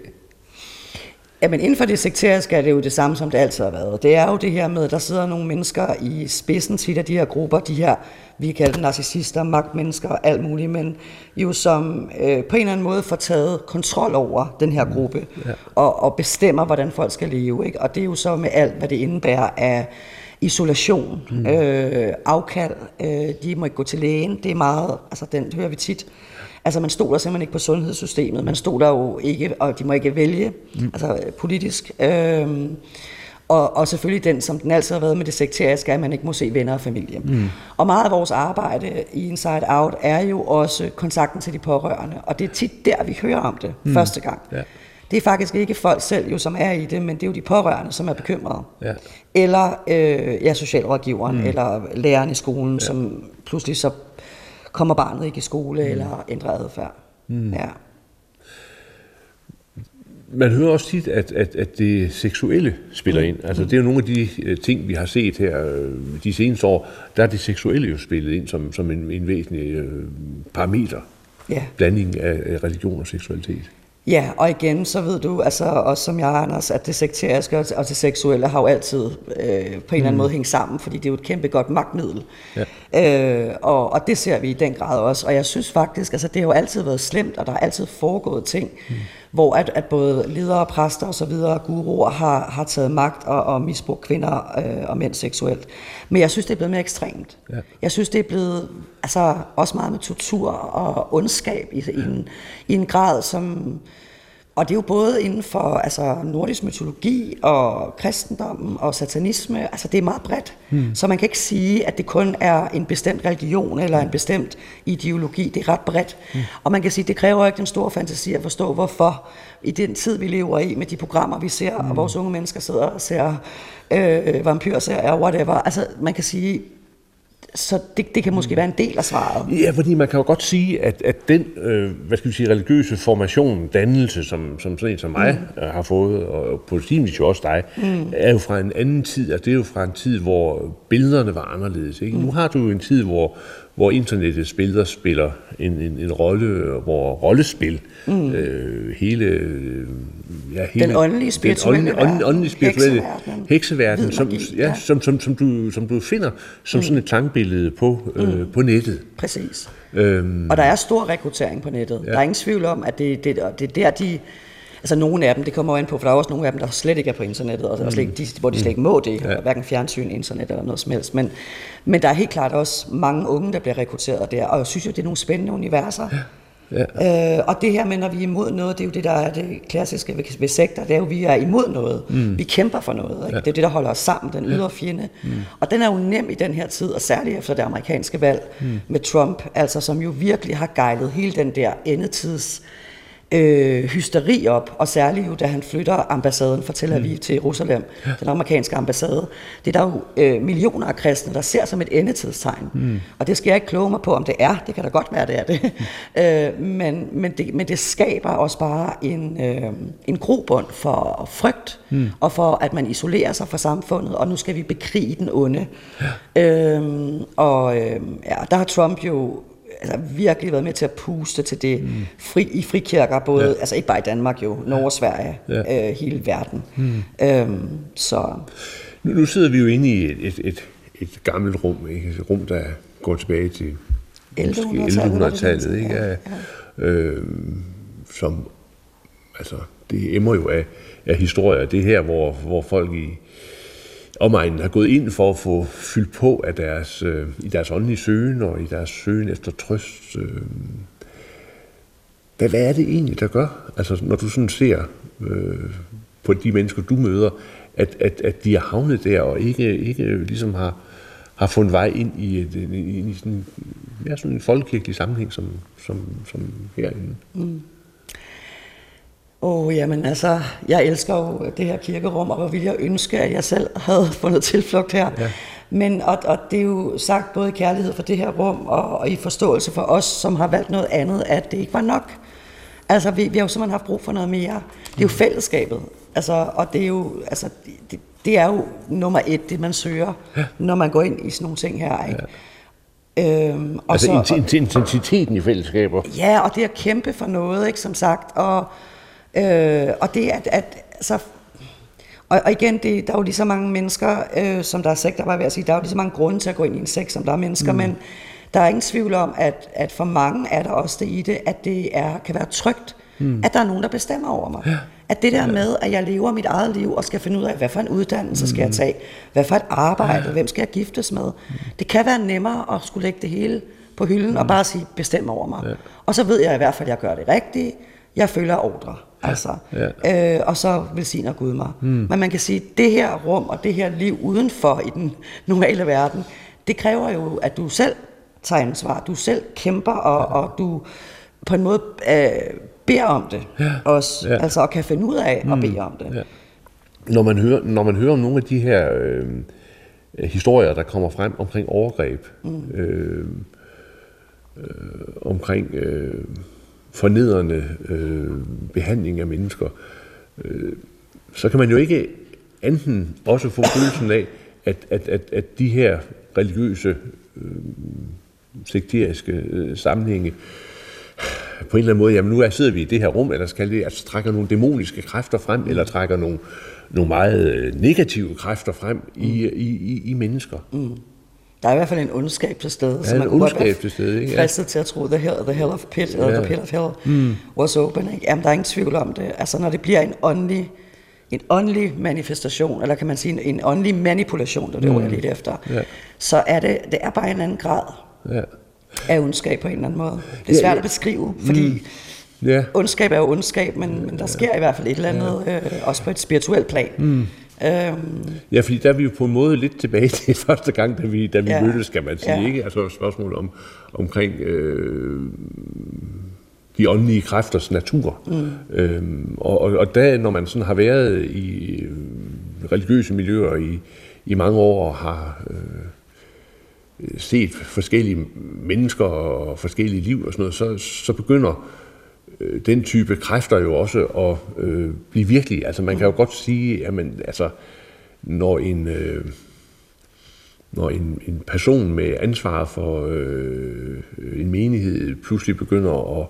Jamen inden for det sekteriske er det jo det samme, som det altid har været. Det er jo det her med, at der sidder nogle mennesker i spidsen til af de her grupper, de her, vi kalder dem narcissister, magtmennesker og alt muligt, men jo som øh, på en eller anden måde får taget kontrol over den her mm. gruppe, ja. og, og bestemmer, hvordan folk skal leve. Ikke? Og det er jo så med alt, hvad det indebærer af isolation, mm. øh, afkald, øh, de må ikke gå til lægen, det er meget, altså den det hører vi tit, Altså man stoler simpelthen ikke på sundhedssystemet, man stoler jo ikke, og de må ikke vælge, mm. altså politisk. Øhm, og, og selvfølgelig den, som den altid har været med det sekteriske, at man ikke må se venner og familie. Mm. Og meget af vores arbejde i Inside Out er jo også kontakten til de pårørende, og det er tit der, vi hører om det mm. første gang. Ja. Det er faktisk ikke folk selv, jo, som er i det, men det er jo de pårørende, som er bekymrede. Ja. Eller øh, ja, socialrådgiveren, mm. eller læreren i skolen, ja. som pludselig så kommer barnet ikke i skole mm. eller ændrer adfærd. Mm. Ja. Man hører også tit, at, at, at det seksuelle spiller mm. ind. Altså, det er jo nogle af de uh, ting, vi har set her uh, de seneste år. Der er det seksuelle jo spillet ind som, som en, en væsentlig uh, parameter. Ja. Blanding af religion og seksualitet. Ja, og igen, så ved du, altså også som jeg, Anders, at det sekteriske og det seksuelle har jo altid øh, på en eller anden mm. måde hængt sammen, fordi det er jo et kæmpe godt magtmiddel. Ja. Øh, og, og det ser vi i den grad også. Og jeg synes faktisk, altså det har jo altid været slemt, og der har altid foregået ting, mm hvor at, at både ledere, præster og så videre, guruer har, har taget magt og, og misbrugt kvinder øh, og mænd seksuelt. Men jeg synes, det er blevet mere ekstremt. Ja. Jeg synes, det er blevet altså, også meget med tortur og ondskab i, i, en, i en grad, som og det er jo både inden for altså, nordisk mytologi og kristendommen og satanisme. Altså det er meget bredt. Hmm. Så man kan ikke sige, at det kun er en bestemt religion eller en bestemt ideologi. Det er ret bredt. Hmm. Og man kan sige, at det kræver ikke den store fantasi at forstå, hvorfor i den tid, vi lever i, med de programmer, vi ser, hmm. og vores unge mennesker sidder og ser øh, vampyrserier, whatever. Altså man kan sige, så det, det kan måske være en del af svaret. Ja, fordi man kan jo godt sige, at, at den øh, hvad skal vi sige, religiøse formation, dannelse, som, som sådan en som mig mm. Øh, har fået, og på jo også dig, mm. er jo fra en anden tid. Altså det er jo fra en tid, hvor billederne var anderledes. Ikke? Mm. Nu har du jo en tid, hvor, hvor internettets billeder spiller en, en, en rolle, hvor rollespil, mm. øh, hele, ja, hele... Den åndelige spirituelle den åndelige, åndelige spirituelle hekseverden, som, ja, ja. Som, som, som, du, som du finder som mm. sådan et klangbillede på, øh, mm. på nettet. Præcis. Øhm, og der er stor rekruttering på nettet. Ja. Der er ingen tvivl om, at det, det, det er der, de Altså nogle af dem, det kommer jo an på, for der er også nogle af dem, der slet ikke er på internettet, og mm. slet, de, hvor de slet ikke må det, ja. hverken fjernsyn, internet eller noget som helst. Men, men der er helt klart også mange unge, der bliver rekrutteret der, og jeg synes jo, det er nogle spændende universer. Ja. Ja. Øh, og det her med, når vi er imod noget, det er jo det, der er det klassiske ved, ved sektor, det er jo, at vi er imod noget. Mm. Vi kæmper for noget. Ikke? Ja. Det er det, der holder os sammen, den ydre fjende. Mm. Og den er jo nem i den her tid, og særligt efter det amerikanske valg mm. med Trump, altså som jo virkelig har gejlet hele den der endetids øh, hysteri op, og særligt jo, da han flytter ambassaden fra Tel Aviv mm. til Jerusalem, ja. den amerikanske ambassade. Det er der jo øh, millioner af kristne, der ser som et endetidstegn. Mm. Og det skal jeg ikke kloge mig på, om det er. Det kan da godt være, det er det. Mm. øh, men, men det. Men det skaber også bare en, øh, en grobund for frygt, mm. og for at man isolerer sig fra samfundet, og nu skal vi bekrige den onde. Ja. Øh, og øh, ja, der har Trump jo altså, virkelig været med til at puste til det mm. fri, i frikirker, både, ja. altså ikke bare i Danmark jo, Norge og Sverige, ja. øh, hele verden. Mm. Øhm, så. Nu, nu sidder vi jo inde i et, et, et, et gammelt rum, ikke? et rum, der går tilbage til 1100-tallet, ikke? Ja, ja. Øhm, som, altså, det emmer jo af, af historier. Det her, hvor, hvor folk i, omegnen har gået ind for at få fyldt på af deres, øh, i deres åndelige søgen og i deres søgen efter trøst. Øh. Hvad, hvad er det egentlig, der gør? Altså, når du sådan ser øh, på de mennesker, du møder, at, at, at de er havnet der og ikke, ikke ligesom har, har fundet vej ind i, et, i, i sådan, ja, sådan en folkekirkelig sammenhæng som, som, som herinde. Mm. Åh, oh, jamen altså, jeg elsker jo det her kirkerum, og hvor ville jeg ønske, at jeg selv havde fundet tilflugt her. Ja. Men, og, og det er jo sagt både i kærlighed for det her rum, og, og i forståelse for os, som har valgt noget andet, at det ikke var nok. Altså, vi, vi har jo simpelthen haft brug for noget mere. Det er jo fællesskabet. Altså, og det er jo, altså, det, det er jo nummer et, det man søger, ja. når man går ind i sådan nogle ting her. Ikke? Ja. Øhm, og altså så, intensiteten i fællesskaber. Ja, og det at kæmpe for noget, ikke, som sagt. Og, Øh, og det at, at så, og, og igen, det, der er jo lige så mange mennesker, øh, som der er sektor, bare ved at sige, der er jo lige så mange grunde til at gå ind i en sekt, som der er mennesker, mm. men der er ingen tvivl om, at, at for mange er der også det i det, at det er, kan være trygt, mm. at der er nogen, der bestemmer over mig. Ja. At det der ja. med, at jeg lever mit eget liv og skal finde ud af, hvad for en uddannelse mm. skal jeg mm. tage, hvad for et arbejde, ja. hvem skal jeg giftes med. Mm. Det kan være nemmere at skulle lægge det hele på hylden mm. og bare sige, bestem over mig. Ja. Og så ved jeg i hvert fald, at jeg gør det rigtigt. Jeg følger ordre. Altså, ja. øh, og så velsigner Gud mig. Mm. Men man kan sige, at det her rum og det her liv udenfor i den normale verden, det kræver jo, at du selv tager ansvar. Du selv kæmper, og, ja. og du på en måde øh, beder om det ja. også. Ja. Altså, og kan finde ud af mm. at bede om det. Ja. Når, man hører, når man hører om nogle af de her øh, historier, der kommer frem omkring overgreb, mm. øh, øh, omkring... Øh, fornedrende øh, behandling af mennesker, øh, så kan man jo ikke enten også få følelsen af, at, at, at, at de her religiøse, øh, sekteriske øh, sammenhænge, på en eller anden måde, jamen nu er, sidder vi i det her rum, eller skal det, altså trækker nogle dæmoniske kræfter frem, eller trækker nogle, nogle meget øh, negative kræfter frem i, i, i, i mennesker. Mm. Der er i hvert fald en ondskab til stede, ja, så man godt være til stede, ikke? fristet til at tro, the hell, the hell of pit, ja. eller the pit of hell mm. was open. Ikke? Jamen, der er ingen tvivl om det. Altså, når det bliver en åndelig, en åndelig manifestation, eller kan man sige en, en åndelig manipulation, der det mm. jeg lidt efter, ja. så er det, det er bare en anden grad ja. af ondskab på en eller anden måde. Det er svært ja, ja. at beskrive, fordi mm. ja. ondskab er jo ondskab, men, men der sker i hvert fald et eller andet, ja. øh, også på et spirituelt plan. Mm Øhm. Ja, fordi der er vi jo på en måde lidt tilbage til første gang, da vi, da vi ja. mødtes, skal man sige. Ja. Ikke? Altså spørgsmål om, omkring øh, de åndelige kræfters natur. Mm. Øhm, og, og, og da, når man sådan har været i øh, religiøse miljøer i, i mange år og har øh, set forskellige mennesker og forskellige liv og sådan noget, så, så begynder den type kræfter jo også at øh, blive virkelig. Altså man kan jo godt sige, at man, altså, når en, øh, når en, en person med ansvar for øh, en menighed pludselig begynder at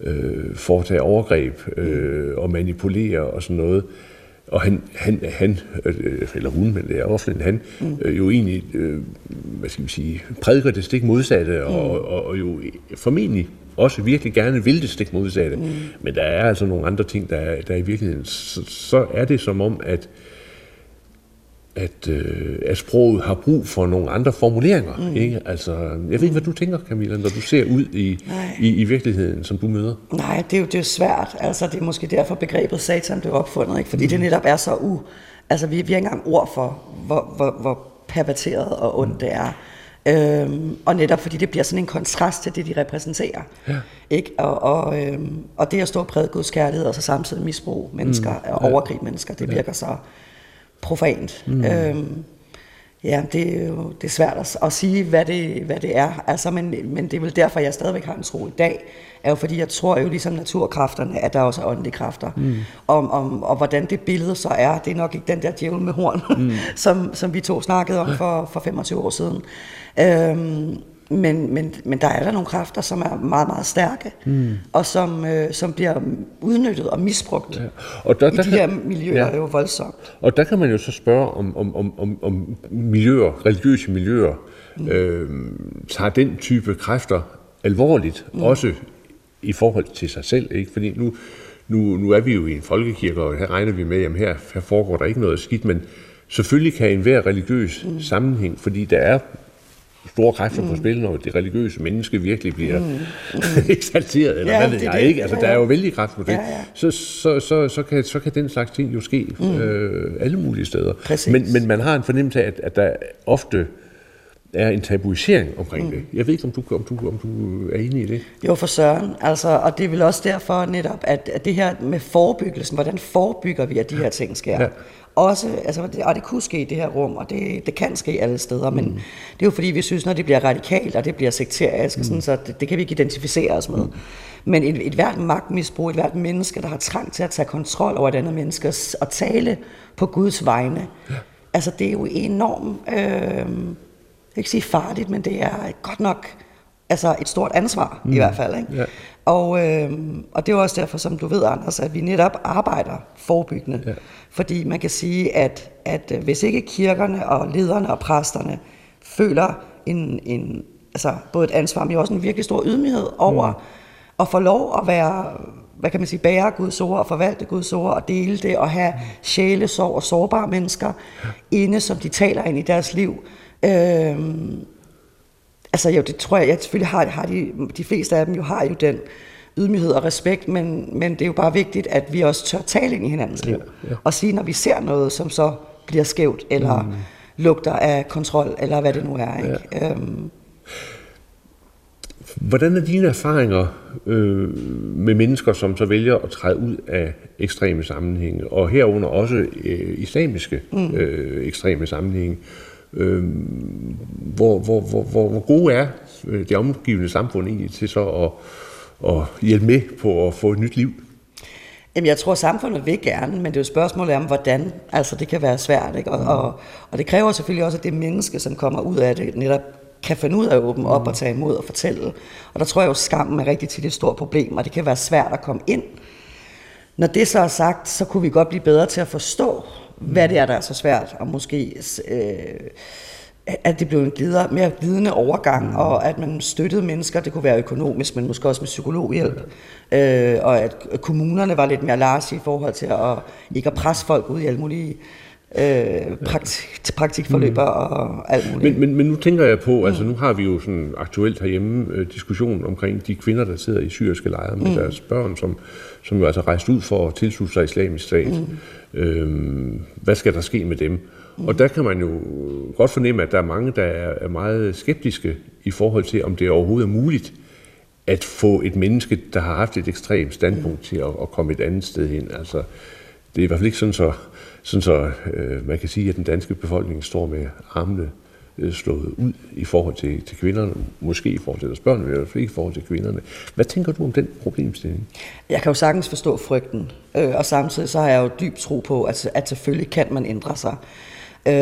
øh, foretage overgreb øh, og manipulere og sådan noget, og han, han, han øh, eller hun, men det er ofte han, mm. øh, jo egentlig, øh, hvad skal vi sige, prædiker det stik modsatte, og, mm. og, og jo formentlig også virkelig gerne vil det stik modsatte. Mm. Men der er altså nogle andre ting, der, der i virkeligheden, så, så er det som om, at at, øh, at sproget har brug for nogle andre formuleringer. Mm. Ikke? Altså, jeg ved ikke, hvad du tænker, Camilla, når du ser ud i, i, i virkeligheden, som du møder. Nej, det er jo det er svært. Altså, det er måske derfor begrebet satan blev opfundet, ikke? fordi mm. det netop er så u... Altså, vi, vi har ikke engang ord for, hvor, hvor, hvor perverteret og ondt det er. Øhm, og netop fordi det bliver sådan en kontrast til det, de repræsenterer. Ja. Ikke? Og, og, øhm, og det at stå og prædike Guds kærlighed, og så samtidig misbrug mennesker, mm. og overgribe mennesker, det virker så profant. Mm. Øhm, ja, det er jo det er svært at, at sige, hvad det, hvad det er. Altså, men, men det er vel derfor, jeg stadigvæk har en tro i dag, er jo fordi, jeg tror jo ligesom naturkræfterne, at der også er åndelige kræfter. Mm. Om, om, og hvordan det billede så er, det er nok ikke den der djævel med horn, mm. som, som vi to snakkede om for, for 25 år siden. Øhm, men, men, men der er der nogle kræfter, som er meget, meget stærke, mm. og som, øh, som bliver udnyttet og misbrugt ja. og der, der i de kan, her miljøer, ja. er jo voldsomt. Og der kan man jo så spørge, om, om, om, om, om miljøer, religiøse miljøer, mm. øh, tager den type kræfter alvorligt, mm. også i forhold til sig selv. Ikke? Fordi nu, nu, nu er vi jo i en folkekirke, og her regner vi med, at her, her foregår der ikke noget skidt, men selvfølgelig kan enhver religiøs mm. sammenhæng, fordi der er store kræfter mm. på spil, når det religiøse menneske virkelig bliver mm. Mm. eksalteret, eller ja, hvad det, det jeg ikke. Altså, ja, ja. der er jo vældig kraft på det. Ja, ja. Så, så, så, så, kan, så kan den slags ting jo ske mm. øh, alle mulige steder. Men, men man har en fornemmelse af, at, at der ofte er en tabuisering omkring mm. det. Jeg ved ikke, om du, om, du, om du er enig i det? Jo, for søren. Altså, og det er vel også derfor netop, at, at det her med forebyggelsen, hvordan forebygger vi, at de her ting sker? Ja også, altså, og det kunne ske i det her rum, og det, det kan ske alle steder, men mm. det er jo fordi, vi synes, når det bliver radikalt, og det bliver sekterisk, mm. sådan, så det, det kan vi ikke identificere os med. Mm. Men et, et hvert magtmisbrug, et hvert menneske, der har trang til at tage kontrol over et andet menneske, og tale på Guds vegne, ja. altså det er jo enormt, øh, jeg vil ikke sige farligt, men det er godt nok altså et stort ansvar mm. i hvert fald. Ikke? Ja. Og, øh, og det er jo også derfor, som du ved, Anders, at vi netop arbejder forebyggende. Ja. Fordi man kan sige, at, at øh, hvis ikke kirkerne og lederne og præsterne føler en, en, altså både et ansvar, men også en virkelig stor ydmyghed over mm. at få lov at være, hvad kan man sige, bære Guds ord og forvalte Guds ord og dele det og have sjælesorg og sårbare mennesker ja. inde, som de taler ind i deres liv. Øh, altså jo, det tror jeg, jeg selvfølgelig har, har de, de fleste af dem jo har jo den ydmyghed og respekt, men, men det er jo bare vigtigt, at vi også tør tale ind i hinandens liv. Ja, ja. Og sige, når vi ser noget, som så bliver skævt, eller mm. lugter af kontrol, eller hvad det nu er. Ikke? Ja. Øhm. Hvordan er dine erfaringer øh, med mennesker, som så vælger at træde ud af ekstreme sammenhænge, og herunder også øh, islamiske mm. øh, ekstreme sammenhænge? Øh, hvor, hvor, hvor, hvor, hvor gode er øh, det omgivende samfund egentlig til så at, at hjælpe med på at få et nyt liv? Jamen, jeg tror, samfundet vil gerne, men det er jo spørgsmålet om, hvordan. Altså, det kan være svært, ikke? Og, mm. og, og det kræver selvfølgelig også, at det menneske, som kommer ud af det, netop kan finde ud af at åbne op mm. og tage imod og fortælle. Og der tror jeg jo, skammen er rigtig tit et stort problem, og det kan være svært at komme ind. Når det så er sagt, så kunne vi godt blive bedre til at forstå, hvad det er, der er så svært, og måske øh, at det blev en glider, mere glidende overgang, mm. og at man støttede mennesker, det kunne være økonomisk, men måske også med psykologhjælp, ja. øh, og at kommunerne var lidt mere large i forhold til at ikke at presse folk ud i alle mulige øh, praktik, praktikforløber mm. og alt muligt. Men, men, men nu tænker jeg på, altså nu har vi jo sådan aktuelt herhjemme øh, diskussion omkring de kvinder, der sidder i syriske lejre med mm. deres børn, som, som jo altså rejst ud for at tilslutte sig islamisk stat. Mm. Øh, hvad skal der ske med dem? Mm. Og der kan man jo godt fornemme, at der er mange, der er meget skeptiske i forhold til, om det overhovedet er muligt at få et menneske, der har haft et ekstremt standpunkt mm. til at, at komme et andet sted hen. Altså, det er i hvert fald ikke sådan, så sådan så øh, man kan sige, at den danske befolkning står med armene Øh, slået ud i forhold til, til kvinderne, måske i forhold til deres børn, men i hvert fald ikke i forhold til kvinderne. Hvad tænker du om den problemstilling? Jeg kan jo sagtens forstå frygten, øh, og samtidig så har jeg jo dyb tro på, at, at selvfølgelig kan man ændre sig. Øh,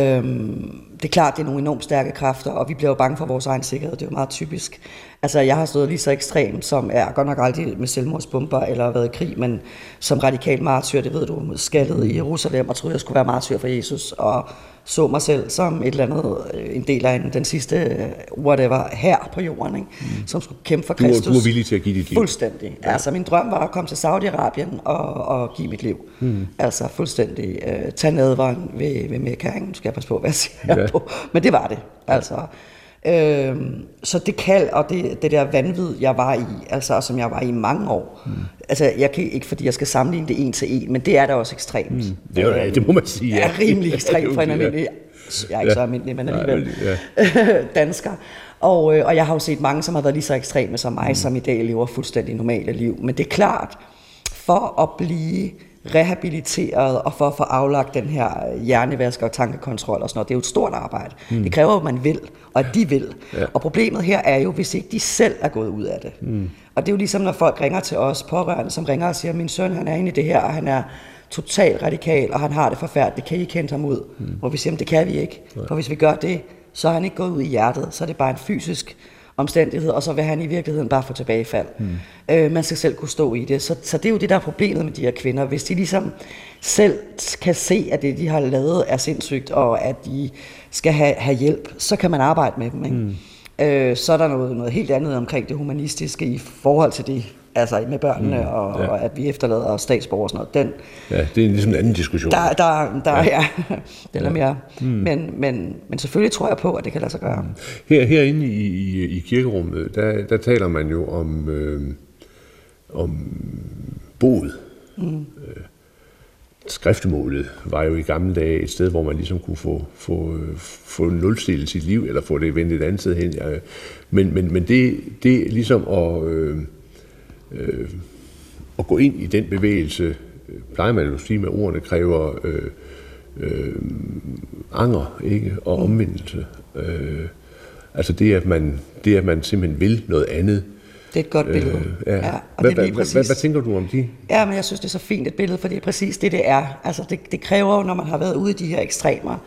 det er klart, det er nogle enormt stærke kræfter, og vi bliver jo bange for vores egen sikkerhed, det er jo meget typisk. Altså, jeg har stået lige så ekstrem, som er godt nok aldrig med selvmordsbomber eller været i krig, men som radikal martyr, det ved du, skaldet i Jerusalem og troede, jeg skulle være martyr for Jesus, og så mig selv som et eller andet, øh, en del af en, den sidste, øh, whatever, her på jorden, ikke? Mm. som skulle kæmpe for Kristus. Du, du var villig til at give dit liv. Fuldstændig. Ja. Altså, min drøm var at komme til Saudi-Arabien og, og give mit liv. Mm. Altså, fuldstændig. Øh, tage nadvaren ved, ved Mekka, nu skal jeg passe på, hvad jeg siger ja. på. Men det var det. Altså, Øh, så det kald og det, det der vanvid, jeg var i, altså som jeg var i mange år, mm. altså jeg kan ikke, fordi jeg skal sammenligne det en til en, men det er da også ekstremt. Mm. Det, er, øh, det må man sige, ja. er rimelig ekstremt for en almindelig, jeg er ikke ja. så almindelig, men alligevel ja. dansker. Og, øh, og jeg har jo set mange, som har været lige så ekstreme som mig, mm. som i dag lever fuldstændig normale liv. Men det er klart, for at blive rehabiliteret og for at få aflagt den her hjernevask og tankekontrol og sådan noget. Det er jo et stort arbejde. Mm. Det kræver, at man vil, og at de vil. Ja. Og problemet her er jo, hvis ikke de selv er gået ud af det. Mm. Og det er jo ligesom, når folk ringer til os pårørende, som ringer og siger, min søn han er inde i det her, og han er totalt radikal, og han har det forfærdeligt. Kan I kende ham ud? Mm. Hvor vi siger, det kan vi ikke. Ja. For hvis vi gør det, så er han ikke gået ud i hjertet. Så er det bare en fysisk omstændigheder, og så vil han i virkeligheden bare få tilbagefald. Mm. Øh, man skal selv kunne stå i det. Så, så det er jo det, der er problemet med de her kvinder. Hvis de ligesom selv kan se, at det, de har lavet, er sindssygt, og at de skal have, have hjælp, så kan man arbejde med dem. Ikke? Mm. Øh, så er der noget, noget helt andet omkring det humanistiske i forhold til det, altså med børnene, mm, og, ja. og at vi efterlader statsborger og sådan noget. Den, ja, det er ligesom en anden diskussion. Der, der, der ja. ja, den er mere. Mm. Men, men, men selvfølgelig tror jeg på, at det kan lade sig gøre. Her, herinde i, i, i kirkerummet, der, der taler man jo om, øh, om bod. Mm. Øh, skriftemålet var jo i gamle dage et sted, hvor man ligesom kunne få, få, få nulstillet sit liv, eller få det vendt et andet sted hen. Men, men, men det, det ligesom at... Øh, øh, at gå ind i den bevægelse, øh, plejer man at sige med ordene, kræver øh, øh, anger ikke? og omvendelse. Øh, altså det at, man, det, at man simpelthen vil noget andet. Det er et godt billede. Øh, ja. Ja, og hvad, det præcis, hvad, hvad tænker du om de? Ja, men jeg synes, det er så fint et billede, for det er præcis det, det er. Altså det, det kræver jo, når man har været ude i de her ekstremer,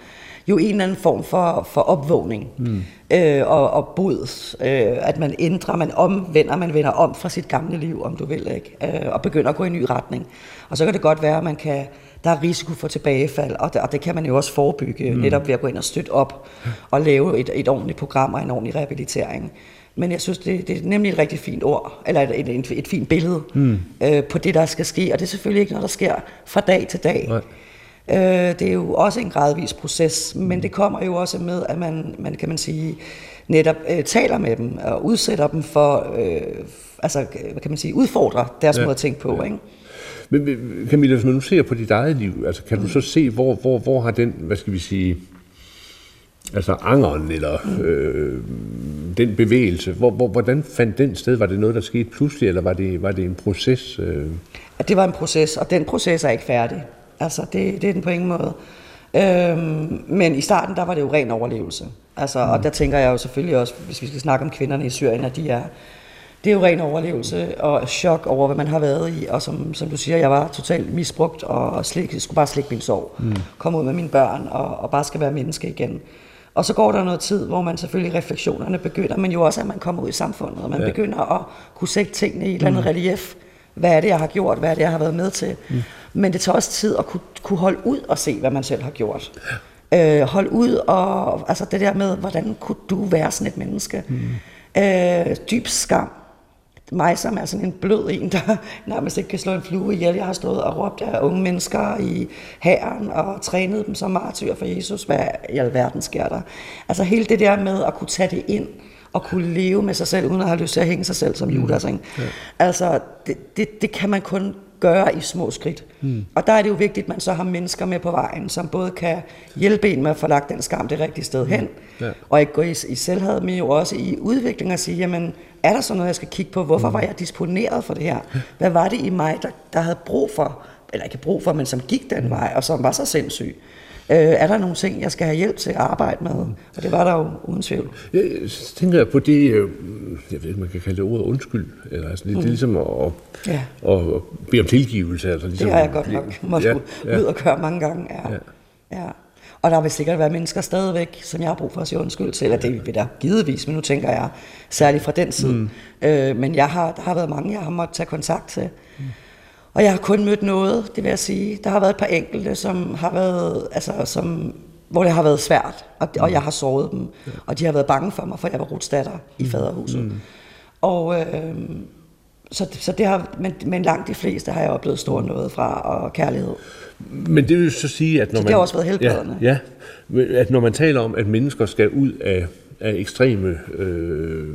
jo en eller anden form for, for opvågning mm. øh, og, og bod. Øh, at man ændrer, man omvender, man vender om fra sit gamle liv, om du vil, ikke? Øh, og begynder at gå i en ny retning. Og så kan det godt være, at man kan, der er risiko for tilbagefald, og det, og det kan man jo også forebygge, mm. netop ved at gå ind og støtte op og lave et, et ordentligt program og en ordentlig rehabilitering. Men jeg synes, det, det er nemlig et rigtig fint ord, eller et, et, et, et fint billede mm. øh, på det, der skal ske. Og det er selvfølgelig ikke noget, der sker fra dag til dag. Nej. Øh, det er jo også en gradvis proces, men det kommer jo også med, at man, man kan man sige, netop øh, taler med dem og udsætter dem for, øh, altså, hvad kan man sige, udfordrer deres ja. måde at tænke på, ja. ikke? Men Camilla, hvis man nu ser på dit eget liv, altså kan mm. du så se, hvor, hvor, hvor har den, hvad skal vi sige, altså angeren, eller mm. øh, den bevægelse, hvor, hvor, hvordan fandt den sted? Var det noget, der skete pludselig, eller var det, var det en proces? Øh? Det var en proces, og den proces er ikke færdig. Altså, det, det er den på ingen måde. Øhm, men i starten, der var det jo ren overlevelse. Altså, mm. Og der tænker jeg jo selvfølgelig også, hvis vi skal snakke om kvinderne i Syrien, at de er, det er jo ren overlevelse og chok over, hvad man har været i. Og som, som du siger, jeg var totalt misbrugt og slik, skulle bare slikke min sorg. Mm. Komme ud med mine børn og, og bare skal være menneske igen. Og så går der noget tid, hvor man selvfølgelig refleksionerne begynder, men jo også, at man kommer ud i samfundet, og man ja. begynder at kunne sætte tingene i et eller andet mm. relief. Hvad er det, jeg har gjort? Hvad er det, jeg har været med til? Mm. Men det tager også tid at kunne, kunne holde ud og se, hvad man selv har gjort. Ja. Øh, hold ud og altså det der med, hvordan kunne du være sådan et menneske? Mm. Øh, dyb skam. Mig, som er sådan en blød en, der nærmest ikke kan slå en flue ihjel. Jeg har stået og råbt af unge mennesker i hæren og trænet dem som martyr for Jesus. Hvad i alverden sker der? Altså hele det der med at kunne tage det ind og kunne leve med sig selv, uden at have lyst til at hænge sig selv som mm. Judas. Ikke? Ja. Altså, det, det, det kan man kun gøre i små skridt. Mm. Og der er det jo vigtigt, at man så har mennesker med på vejen, som både kan hjælpe en med at få lagt den skam det rigtige sted hen, mm. ja. og ikke gå i, i selvhed, men jo også i udvikling og sige, jamen, er der så noget, jeg skal kigge på? Hvorfor mm. var jeg disponeret for det her? Hvad var det i mig, der, der havde brug for, eller ikke brug for, men som gik den mm. vej, og som var så sindssyg? Øh, er der nogle ting, jeg skal have hjælp til at arbejde med? Og det var der jo uden tvivl. Jeg tænker på det, øh, jeg ved ikke, man kan kalde det ordet undskyld, eller altså, det, mm. det er ligesom at, ja. at, at bede om tilgivelse. Altså, ligesom, det har jeg godt nok måtte ja, ja. ud og køre mange gange. Ja. Ja. Ja. Og der vil sikkert være mennesker stadigvæk, som jeg har brug for at sige undskyld til, eller det vil der givetvis, men nu tænker jeg særligt fra den side. Mm. Øh, men jeg har, der har været mange, jeg har måttet tage kontakt til. Mm. Og jeg har kun mødt noget, det vil jeg sige. Der har været et par enkelte, som har været, altså, som, hvor det har været svært, og, og jeg har såret dem. Ja. Og de har været bange for mig, for jeg var rutsdatter i mm. faderhuset. Mm. Og øh, så, så det har, men, men langt de fleste har jeg oplevet stor noget fra, og kærlighed. Men det vil så sige, at når så man... det har også været helbredende. Ja, ja, at når man taler om, at mennesker skal ud af, af ekstreme øh,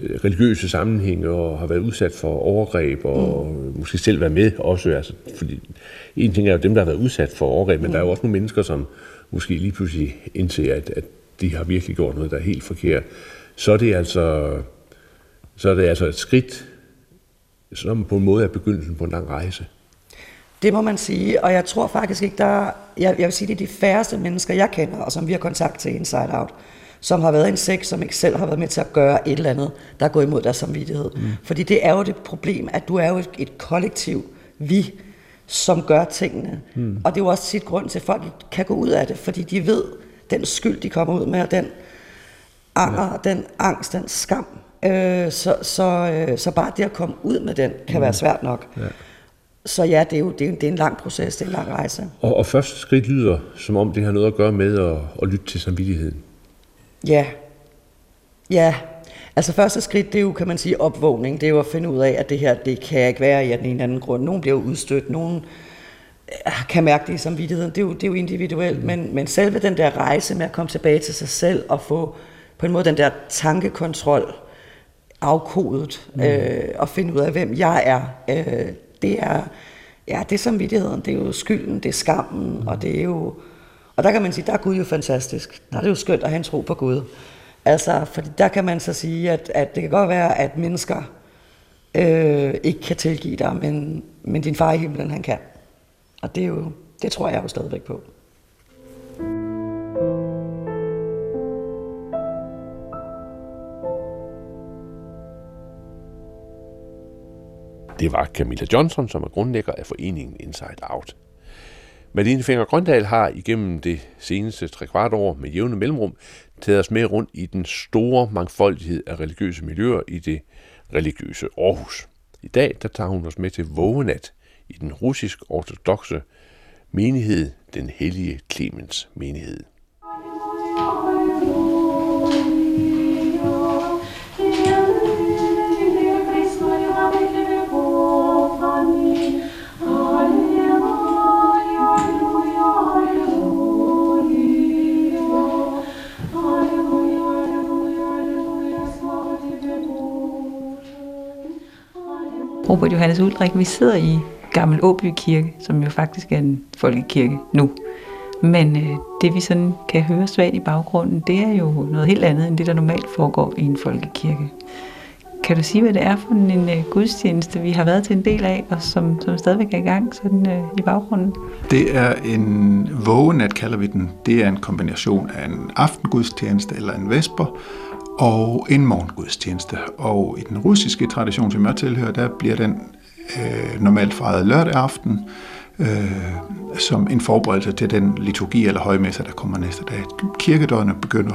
religiøse sammenhænge og har været udsat for overgreb og mm. måske selv været med også. Altså, fordi en ting er jo dem, der har været udsat for overgreb, men mm. der er jo også nogle mennesker, som måske lige pludselig indser, at, at de har virkelig gjort noget, der er helt forkert. Så er det altså, så er det altså et skridt, som på en måde er begyndelsen på en lang rejse. Det må man sige, og jeg tror faktisk ikke, der jeg, jeg vil sige, det er de færreste mennesker, jeg kender, og som vi har kontakt til Inside Out, som har været en sex, som ikke selv har været med til at gøre et eller andet, der går imod deres samvittighed. Mm. Fordi det er jo det problem, at du er jo et, et kollektiv, vi, som gør tingene. Mm. Og det er jo også sit grund til, at folk kan gå ud af det, fordi de ved, den skyld, de kommer ud med, og den anger, ja. den angst, den skam. Øh, så, så, øh, så bare det at komme ud med den, kan mm. være svært nok. Ja. Så ja, det er jo det er, det er en lang proces, det er en lang rejse. Og, og første skridt lyder, som om det har noget at gøre med at, at lytte til samvittigheden. Ja. Ja. Altså første skridt, det er jo, kan man sige, opvågning. Det er jo at finde ud af, at det her, det kan ikke være i den ene eller anden grund. Nogen bliver udstødt, nogen øh, kan mærke det i samvittigheden. Det er jo, det er jo individuelt, men, men selve den der rejse med at komme tilbage til sig selv og få på en måde den der tankekontrol afkodet mm. øh, og finde ud af, hvem jeg er, øh, det er, ja, det er samvittigheden, det er jo skylden, det er skammen, mm. og det er jo, og der kan man sige, der er Gud jo fantastisk. Der er det jo skønt at have en tro på Gud. Altså, fordi der kan man så sige, at, at det kan godt være, at mennesker øh, ikke kan tilgive dig, men, men din far i himlen, han kan. Og det er jo, det tror jeg jo stadigvæk på. Det var Camilla Johnson, som er grundlægger af foreningen Inside Out. Malene Finger Grøndal har igennem det seneste tre kvart år med jævne mellemrum taget os med rundt i den store mangfoldighed af religiøse miljøer i det religiøse Aarhus. I dag der tager hun os med til vågenat i den russisk ortodoxe menighed, den hellige Clemens menighed. Robert Johannes Ulrik, vi sidder i Gammel Åby Kirke, som jo faktisk er en folkekirke nu. Men øh, det vi sådan kan høre svagt i baggrunden, det er jo noget helt andet end det, der normalt foregår i en folkekirke. Kan du sige, hvad det er for en øh, gudstjeneste, vi har været til en del af, og som, som stadigvæk er i gang sådan, øh, i baggrunden? Det er en vågenat, kalder vi den. Det er en kombination af en aftengudstjeneste eller en vesper, og en morgengudstjeneste. Og i den russiske tradition, som jeg tilhører, der bliver den øh, normalt fejret lørdag aften, øh, som en forberedelse til den liturgi eller højmesse, der kommer næste dag. Kirkedøgnet begynder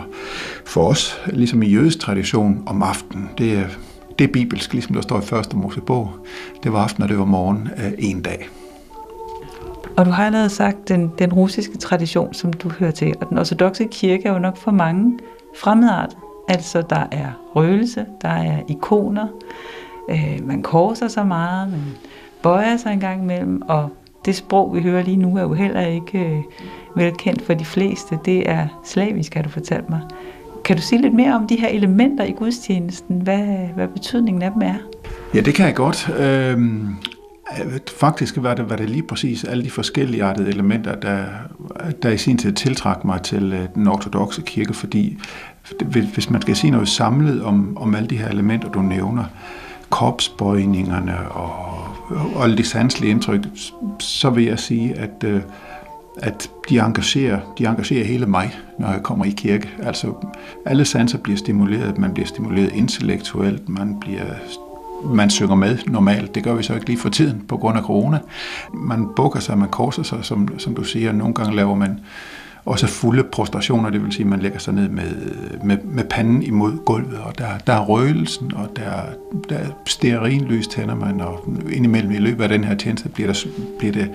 for os, ligesom i jødisk tradition, om aftenen. Det er, det er bibelsk, ligesom der står i første Mosebog. Det var aften, og det var morgen øh, en dag. Og du har allerede sagt den, den russiske tradition, som du hører til, og den ortodoxe kirke er jo nok for mange fremmedartet. Altså, der er røgelse, der er ikoner, øh, man korser sig meget, man bøjer sig en gang imellem, og det sprog, vi hører lige nu, er jo heller ikke øh, velkendt for de fleste. Det er slavisk, har du fortalt mig. Kan du sige lidt mere om de her elementer i gudstjenesten? Hvad, hvad betydningen af dem er? Ja, det kan jeg godt. Øhm, Øh, faktisk var det, var det lige præcis alle de forskellige artede elementer, der, der i sin tid tiltrak mig til øh, den ortodoxe kirke, fordi hvis man skal sige noget samlet om, om alle de her elementer, du nævner, kropsbøjningerne og, og alle de sanselige indtryk, så vil jeg sige, at, øh, at de, engagerer, de engagerer hele mig, når jeg kommer i kirke. Altså, alle sanser bliver stimuleret. Man bliver stimuleret intellektuelt, man bliver man synger med normalt. Det gør vi så ikke lige for tiden på grund af corona. Man bukker sig, man korser sig, som, som du siger. Nogle gange laver man også fulde prostrationer, det vil sige, at man lægger sig ned med, med, med panden imod gulvet, og der, der er røgelsen, og der, der er stearinlys tænder man, og indimellem i løbet af den her tjeneste bliver, der, bliver det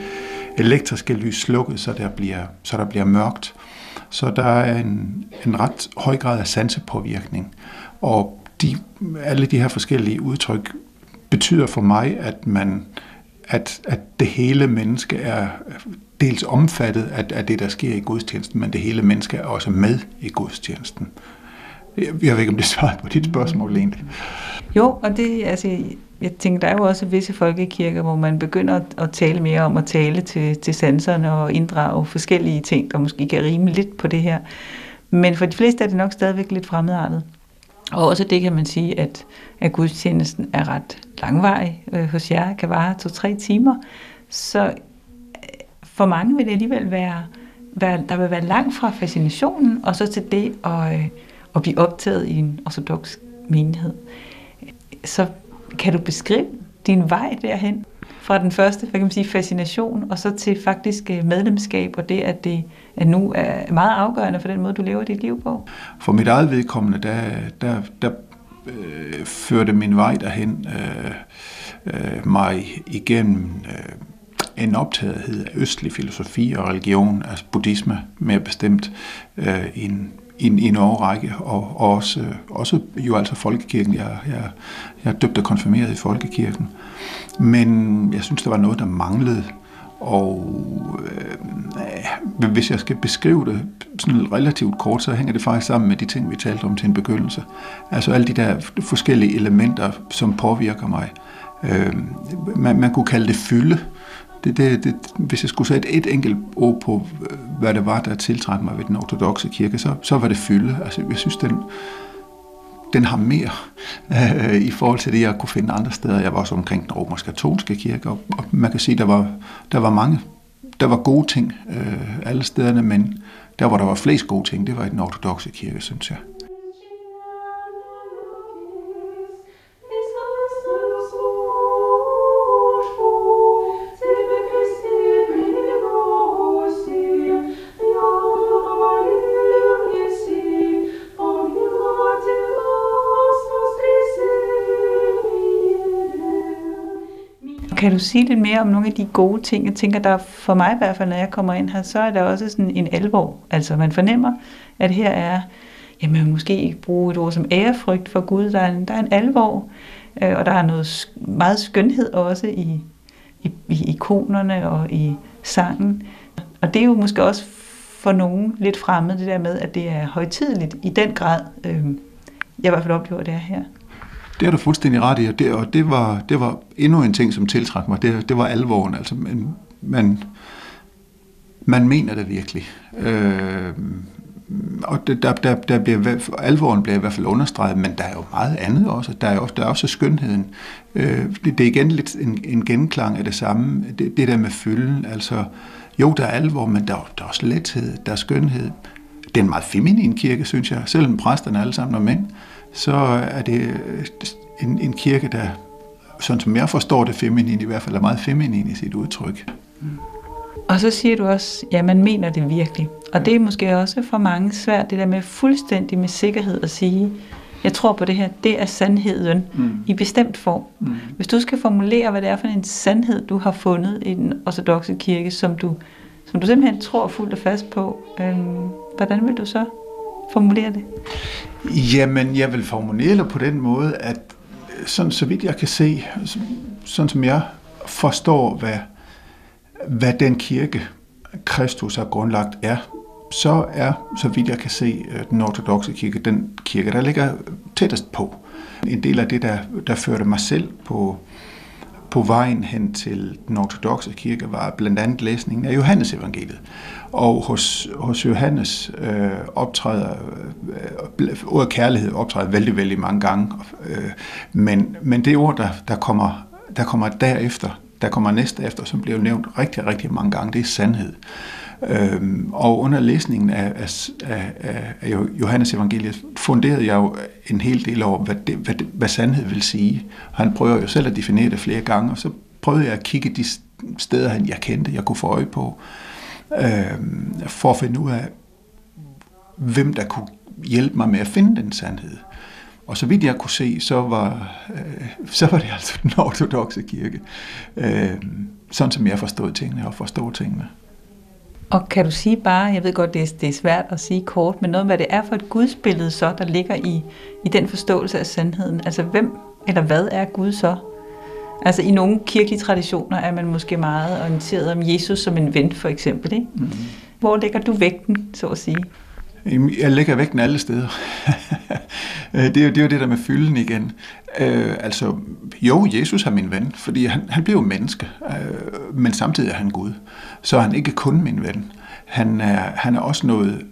elektriske lys slukket, så der bliver, så der bliver mørkt. Så der er en, en ret høj grad af sansepåvirkning, og de, alle de her forskellige udtryk betyder for mig, at man at, at det hele menneske er dels omfattet af, af det, der sker i gudstjenesten, men det hele menneske er også med i gudstjenesten. Jeg, jeg ved ikke, om det svarer på dit spørgsmål egentlig. Jo, og det, altså, jeg tænker, der er jo også visse folkekirker, hvor man begynder at tale mere om at tale til, til sanserne og inddrage forskellige ting, der måske kan rime lidt på det her. Men for de fleste er det nok stadigvæk lidt fremmedartet. Og også det kan man sige, at, at gudstjenesten er ret langvarig øh, hos jer, kan vare to-tre timer. Så øh, for mange vil det alligevel være, være, der vil være langt fra fascinationen, og så til det at, øh, at blive optaget i en ortodox menighed. Så kan du beskrive din vej derhen? Fra den første, hvad kan man sige, fascination, og så til faktisk øh, medlemskab, og det, at det nu er meget afgørende for den måde, du lever dit liv på? For mit eget vedkommende, der, der, der øh, førte min vej derhen øh, øh, mig igennem øh, en optagethed af østlig filosofi og religion, altså buddhisme mere bestemt, øh, en i en, i en årrække, og, og også, også jo altså folkekirken. Jeg, jeg, jeg er døbt og konfirmeret i folkekirken. Men jeg synes, der var noget, der manglede. Og øh, hvis jeg skal beskrive det sådan relativt kort, så hænger det faktisk sammen med de ting, vi talte om til en begyndelse. Altså alle de der forskellige elementer, som påvirker mig. Øh, man, man kunne kalde det fylde. Det, det, det, hvis jeg skulle sætte et enkelt ord på, øh, hvad det var, der tiltrængte mig ved den ortodoxe kirke, så, så var det fylde. Altså, jeg synes, den, den har mere øh, i forhold til det, jeg kunne finde andre steder. Jeg var også omkring den romersk-katolske kirke, og, og man kan sige, der var, der var mange, der var gode ting øh, alle stederne, men der, hvor der var flest gode ting, det var i den ortodoxe kirke, synes jeg. Kan du sige lidt mere om nogle af de gode ting? Jeg tænker, der for mig i hvert fald, når jeg kommer ind her, så er der også sådan en alvor. Altså man fornemmer, at her er, jamen måske ikke bruge et ord som ærefrygt for Gud, der er en, der er en alvor, øh, og der er noget meget skønhed også i, i, i ikonerne og i sangen. Og det er jo måske også for nogen lidt fremmed, det der med, at det er højtideligt i den grad. Øh, jeg i hvert fald oplever det her. Det er du fuldstændig ret i, og det, og det, var, det var endnu en ting, som tiltrak mig. Det, det var alvoren. Altså, man, man, man mener det virkelig. Øh, og det, der, der, der bliver, alvoren bliver i hvert fald understreget, men der er jo meget andet også. Der er også, der er også skønheden. Øh, det, det er igen lidt en, en genklang af det samme. Det, det der med fylden. Altså, jo, der er alvor, men der, der er også lethed, der er skønhed. Det er en meget feminin kirke, synes jeg. Selvom præsterne alle sammen er mænd så er det en, en kirke, der, sådan som jeg forstår det feminin, i hvert fald er meget feminin i sit udtryk. Mm. Og så siger du også, ja, man mener det virkelig. Og det er måske også for mange svært, det der med fuldstændig med sikkerhed at sige, jeg tror på det her, det er sandheden mm. i bestemt form. Mm. Hvis du skal formulere, hvad det er for en sandhed, du har fundet i den ortodoxe kirke, som du, som du simpelthen tror fuldt og fast på, øhm, hvordan vil du så formulere det? Jamen, jeg vil formulere det på den måde, at øh, sådan så vidt jeg kan se, sådan som jeg forstår, hvad, hvad den kirke, Kristus har grundlagt, er, så er, så vidt jeg kan se, øh, den ortodoxe kirke, den kirke, der ligger tættest på. En del af det, der, der førte mig selv på, på vejen hen til den ortodoxe kirke, var blandt andet læsningen af Johannes evangeliet. Og hos, hos Johannes øh, optræder, øh, ordet kærlighed optræder vældig, vældig mange gange. Øh, men, men det ord, der, der, kommer, der kommer derefter, der kommer næste efter, som bliver nævnt rigtig, rigtig mange gange, det er sandhed. Øhm, og under læsningen af, af, af, af Johannes evangeliet funderede jeg jo en hel del over, hvad, det, hvad, det, hvad sandhed vil sige. Han prøver jo selv at definere det flere gange, og så prøvede jeg at kigge de steder, han jeg kendte, jeg kunne få øje på. øhm, for at finde ud af, hvem der kunne hjælpe mig med at finde den sandhed. Og så vidt jeg kunne se, så var, øh, så var det altså den ortodoxe kirke. Øh, sådan som jeg forstod tingene og forstod tingene. Og kan du sige bare, jeg ved godt, det er, det er svært at sige kort, men noget hvad det er for et gudsbillede så, der ligger i, i den forståelse af sandheden? Altså hvem eller hvad er Gud så? Altså i nogle kirkelige traditioner er man måske meget orienteret om Jesus som en ven, for eksempel. Ikke? Mm. Hvor lægger du vægten, så at sige? Jeg lægger vægten alle steder. det, er jo, det er jo det der med fylden igen. Øh, altså, jo, Jesus er min ven, fordi han, han blev menneske, øh, men samtidig er han Gud. Så er han ikke kun min ven. Han er, han er også noget,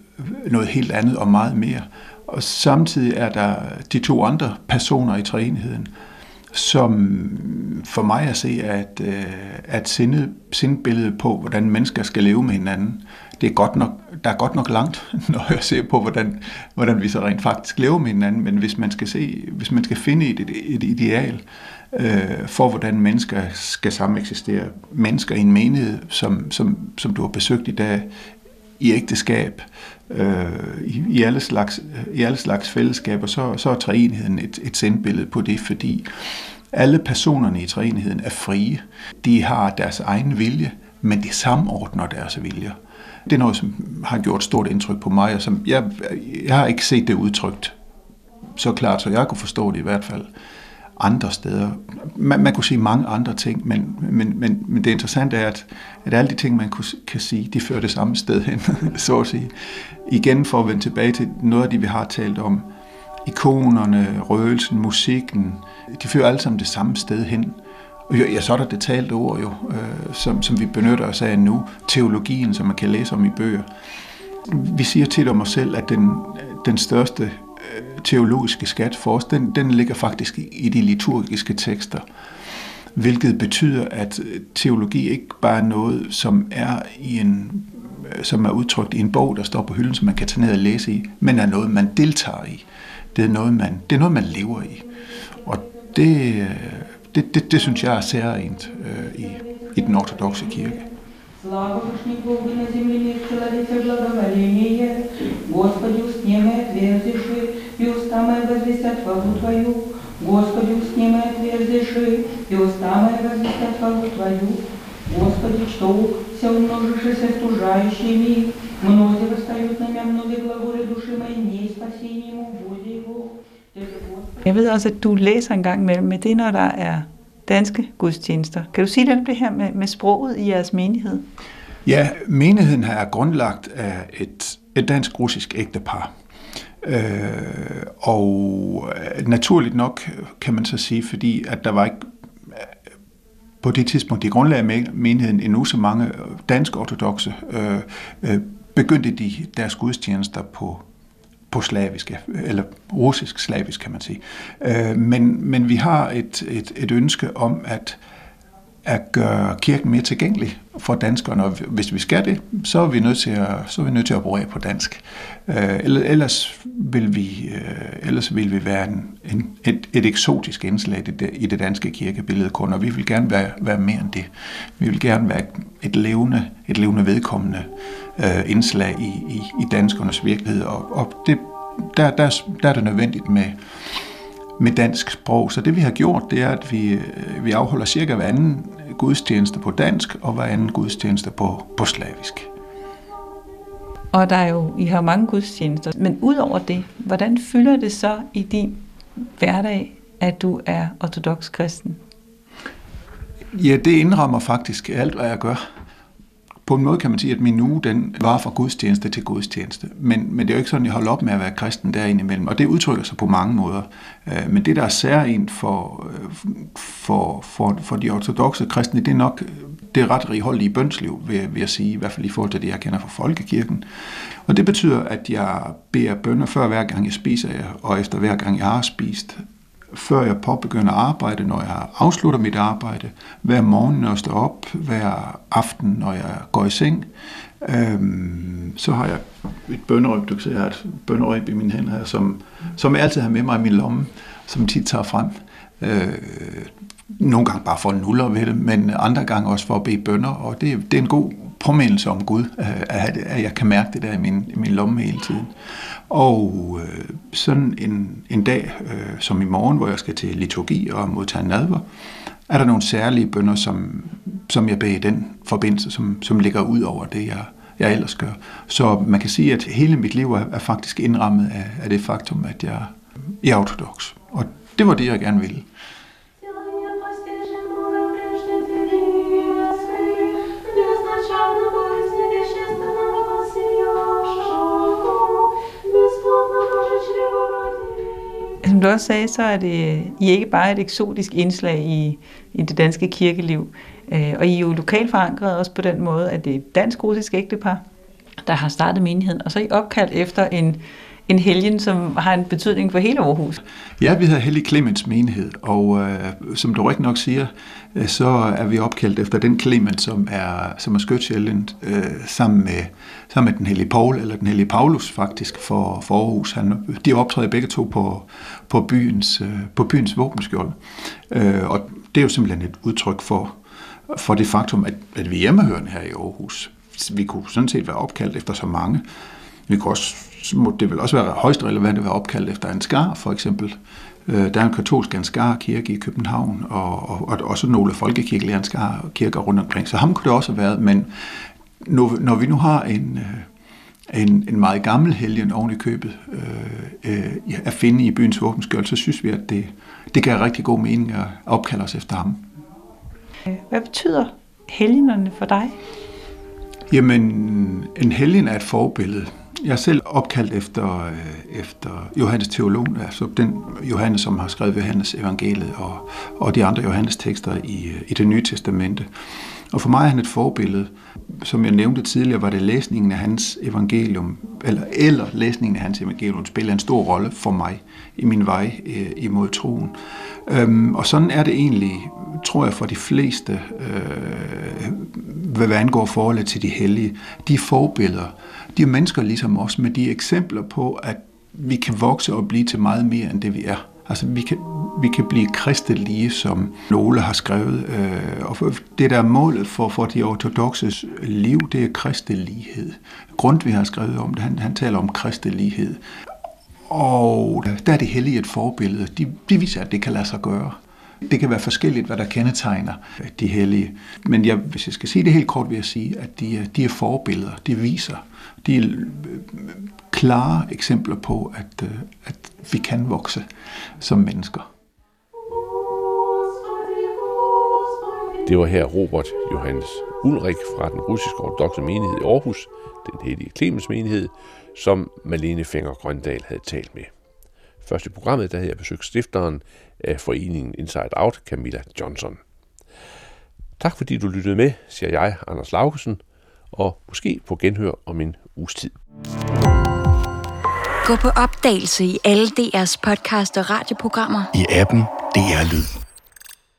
noget helt andet og meget mere. Og samtidig er der de to andre personer i træenigheden, som for mig at se er et, øh, er et sinde, sindbillede på, hvordan mennesker skal leve med hinanden. Det er godt nok, der er godt nok langt, når jeg ser på, hvordan, hvordan vi så rent faktisk lever med hinanden, men hvis man skal, se, hvis man skal finde et, et ideal øh, for, hvordan mennesker skal sameksistere, mennesker i en menighed, som, som, som du har besøgt i dag, i ægteskab, øh, i, i, alle slags, i alle slags fællesskaber, så, så er træenigheden et, et sendbillede på det, fordi alle personerne i træenigheden er frie. De har deres egen vilje, men de samordner deres vilje. Det er noget, som har gjort stort indtryk på mig, og som jeg, jeg har ikke set det udtrykt så klart, så jeg kunne forstå det i hvert fald andre steder. Man, man kunne sige mange andre ting, men, men, men, men det interessante er, at, at alle de ting, man kunne, kan sige, de fører det samme sted hen, så at sige. Igen for at vende tilbage til noget af det, vi har talt om. Ikonerne, røgelsen, musikken, de fører alle sammen det samme sted hen. Og ja, så er der det talte ord jo, øh, som, som vi benytter os af nu. Teologien, som man kan læse om i bøger. Vi siger tit om os selv, at den, den største øh, teologiske skat for os, den, den ligger faktisk i de liturgiske tekster. Hvilket betyder, at øh, teologi ikke bare er noget, som er i en øh, som er udtrykt i en bog, der står på hylden, som man kan tage ned og læse i, men er noget, man deltager i. Det er noget, man, det er noget, man lever i. Og det, det, det, det synes jeg er særligt øh, i, i den ortodoxe kirke. Господи, устни мы отверзиши, и уста мои возвестят хвалу Твою. Господи, устни мы отверзиши, и уста мои возвестят хвалу Твою. Господи, что все умножившийся стужающий мир, многие восстают на меня, многие глаголы души моей, не спасение ему, буде его. Jeg ved også, at du læser en gang imellem, men det er, når der er danske gudstjenester. Kan du sige lidt om det her med, med sproget i jeres menighed? Ja, menigheden her er grundlagt af et, et dansk-russisk ægtepar. Øh, og øh, naturligt nok kan man så sige, fordi at der var ikke øh, på det tidspunkt, de grundlagde menigheden endnu så mange dansk-ortodoxe, øh, øh, begyndte de deres gudstjenester på på slavisk, eller russisk slavisk kan man sige. Øh, men, men vi har et, et, et ønske om at, at gøre kirken mere tilgængelig for danskerne, og hvis vi skal det, så er vi nødt til at, så er vi nødt til at operere på dansk. Øh, ellers, vil vi, øh, ellers vil vi være en, en, et, et eksotisk indslag i det, i det danske kirkebillede kun, og vi vil gerne være, være mere end det. Vi vil gerne være et levende, et levende vedkommende øh, indslag i, i, i danskernes virkelighed, og, og det, der, der, der er det nødvendigt med, med dansk sprog. Så det vi har gjort, det er, at vi, vi afholder cirka hver anden gudstjeneste på dansk, og hver anden gudstjeneste på, på slavisk. Og der er jo, I har mange gudstjenester, men udover det, hvordan fylder det så i din hverdag, at du er ortodox kristen? Ja, det indrammer faktisk alt, hvad jeg gør på en måde kan man sige, at min uge den var fra gudstjeneste til gudstjeneste. Men, men det er jo ikke sådan, at jeg holder op med at være kristen derinde imellem. Og det udtrykker sig på mange måder. Øh, men det, der er særligt for, øh, for, for, for de ortodoxe kristne, det er nok det ret righoldige bønsliv, vil, vil jeg sige, i hvert fald i forhold til det, jeg kender fra folkekirken. Og det betyder, at jeg beder bønder før hver gang jeg spiser, og efter hver gang jeg har spist før jeg påbegynder arbejde, når jeg afslutter mit arbejde, hver morgen, når jeg står op, hver aften, når jeg går i seng. Øhm, så har jeg et bønderøb, du kan se, jeg har et bønnerøb i min hænder her, som, som jeg altid har med mig i min lomme, som tit tager frem. Øh, nogle gange bare for at nuller ved det, men andre gange også for at bede bønder, og det, det er en god påmindelse om Gud, at, at jeg kan mærke det der i min, i min lomme hele tiden. Og øh, sådan en, en dag, øh, som i morgen, hvor jeg skal til liturgi og modtage nadver, er der nogle særlige bønder, som, som jeg beder i den forbindelse, som, som ligger ud over det, jeg, jeg ellers gør. Så man kan sige, at hele mit liv er, er faktisk indrammet af, af det faktum, at jeg, jeg er ortodox. Og det var det, jeg gerne ville. Som du også sagde, så er det I ikke bare et eksotisk indslag i, i det danske kirkeliv. Øh, og I er jo lokalt forankret også på den måde, at det er et dansk-russisk ægtepar, der har startet menigheden. Og så er I opkaldt efter en, en helgen, som har en betydning for hele Aarhus. Ja, vi hedder Hellig Clemens menighed, og øh, som du rigtig nok siger, øh, så er vi opkaldt efter den Clement, som er, som er skøtsjælden øh, sammen, med, sammen med den hellige Paul, eller den hellige Paulus faktisk, for, for Aarhus. Han, de optræder begge to på, på, byens, øh, på byens våbenskjold. Øh, og det er jo simpelthen et udtryk for, for det faktum, at, at vi er hjemmehørende her i Aarhus. Vi kunne sådan set være opkaldt efter så mange. Vi kunne også så må det vil også være højst relevant at være opkaldt efter Ansgar, for eksempel. Øh, der er en katolsk Ansgar kirke i København, og, og, og også nogle folkekirkelige Ansgar kirker rundt omkring. Så ham kunne det også have været, men når, når vi nu har en, øh, en, en meget gammel helgen oven i købet øh, øh, at finde i byens våbenskjold, så synes vi, at det, det gav rigtig god mening at opkalde os efter ham. Hvad betyder helgenerne for dig? Jamen, en helgen er et forbillede. Jeg er selv opkaldt efter, øh, efter Johannes Teologen, altså den Johannes, som har skrevet Johannes evangeliet og, og de andre Johannes tekster i, øh, i det nye testamente. Og for mig er han et forbillede. Som jeg nævnte tidligere, var det læsningen af hans evangelium, eller, eller læsningen af hans evangelium, spiller en stor rolle for mig i min vej øh, imod troen. Øhm, og sådan er det egentlig, tror jeg, for de fleste, øh, hvad angår forholdet til de hellige. De forbilleder, de er mennesker ligesom os, med de eksempler på, at vi kan vokse og blive til meget mere end det, vi er. Altså, vi kan, vi kan blive kristelige, som Nole har skrevet. Øh, og det, der er målet for, for de ortodoxes liv, det er kristelighed. vi har skrevet om det. Han, han taler om kristelighed. Og øh, der er det hellige et forbillede. De, de viser, at det kan lade sig gøre. Det kan være forskelligt, hvad der kendetegner de hellige. Men jeg, hvis jeg skal sige det helt kort, vil jeg sige, at de, de er forbilleder. De viser, de er klare eksempler på, at, øh, at vi kan vokse som mennesker. Det var her Robert Johannes Ulrik fra den russiske ortodoxe menighed i Aarhus, den hellige Clemens menighed, som Malene Fenger Grøndal havde talt med. Først i programmet, der havde jeg besøgt stifteren af foreningen Inside Out, Camilla Johnson. Tak fordi du lyttede med, siger jeg, Anders Laugesen, og måske på genhør om en uges tid. Gå på opdagelse i alle DR's podcast og radioprogrammer. I appen DR Lyd.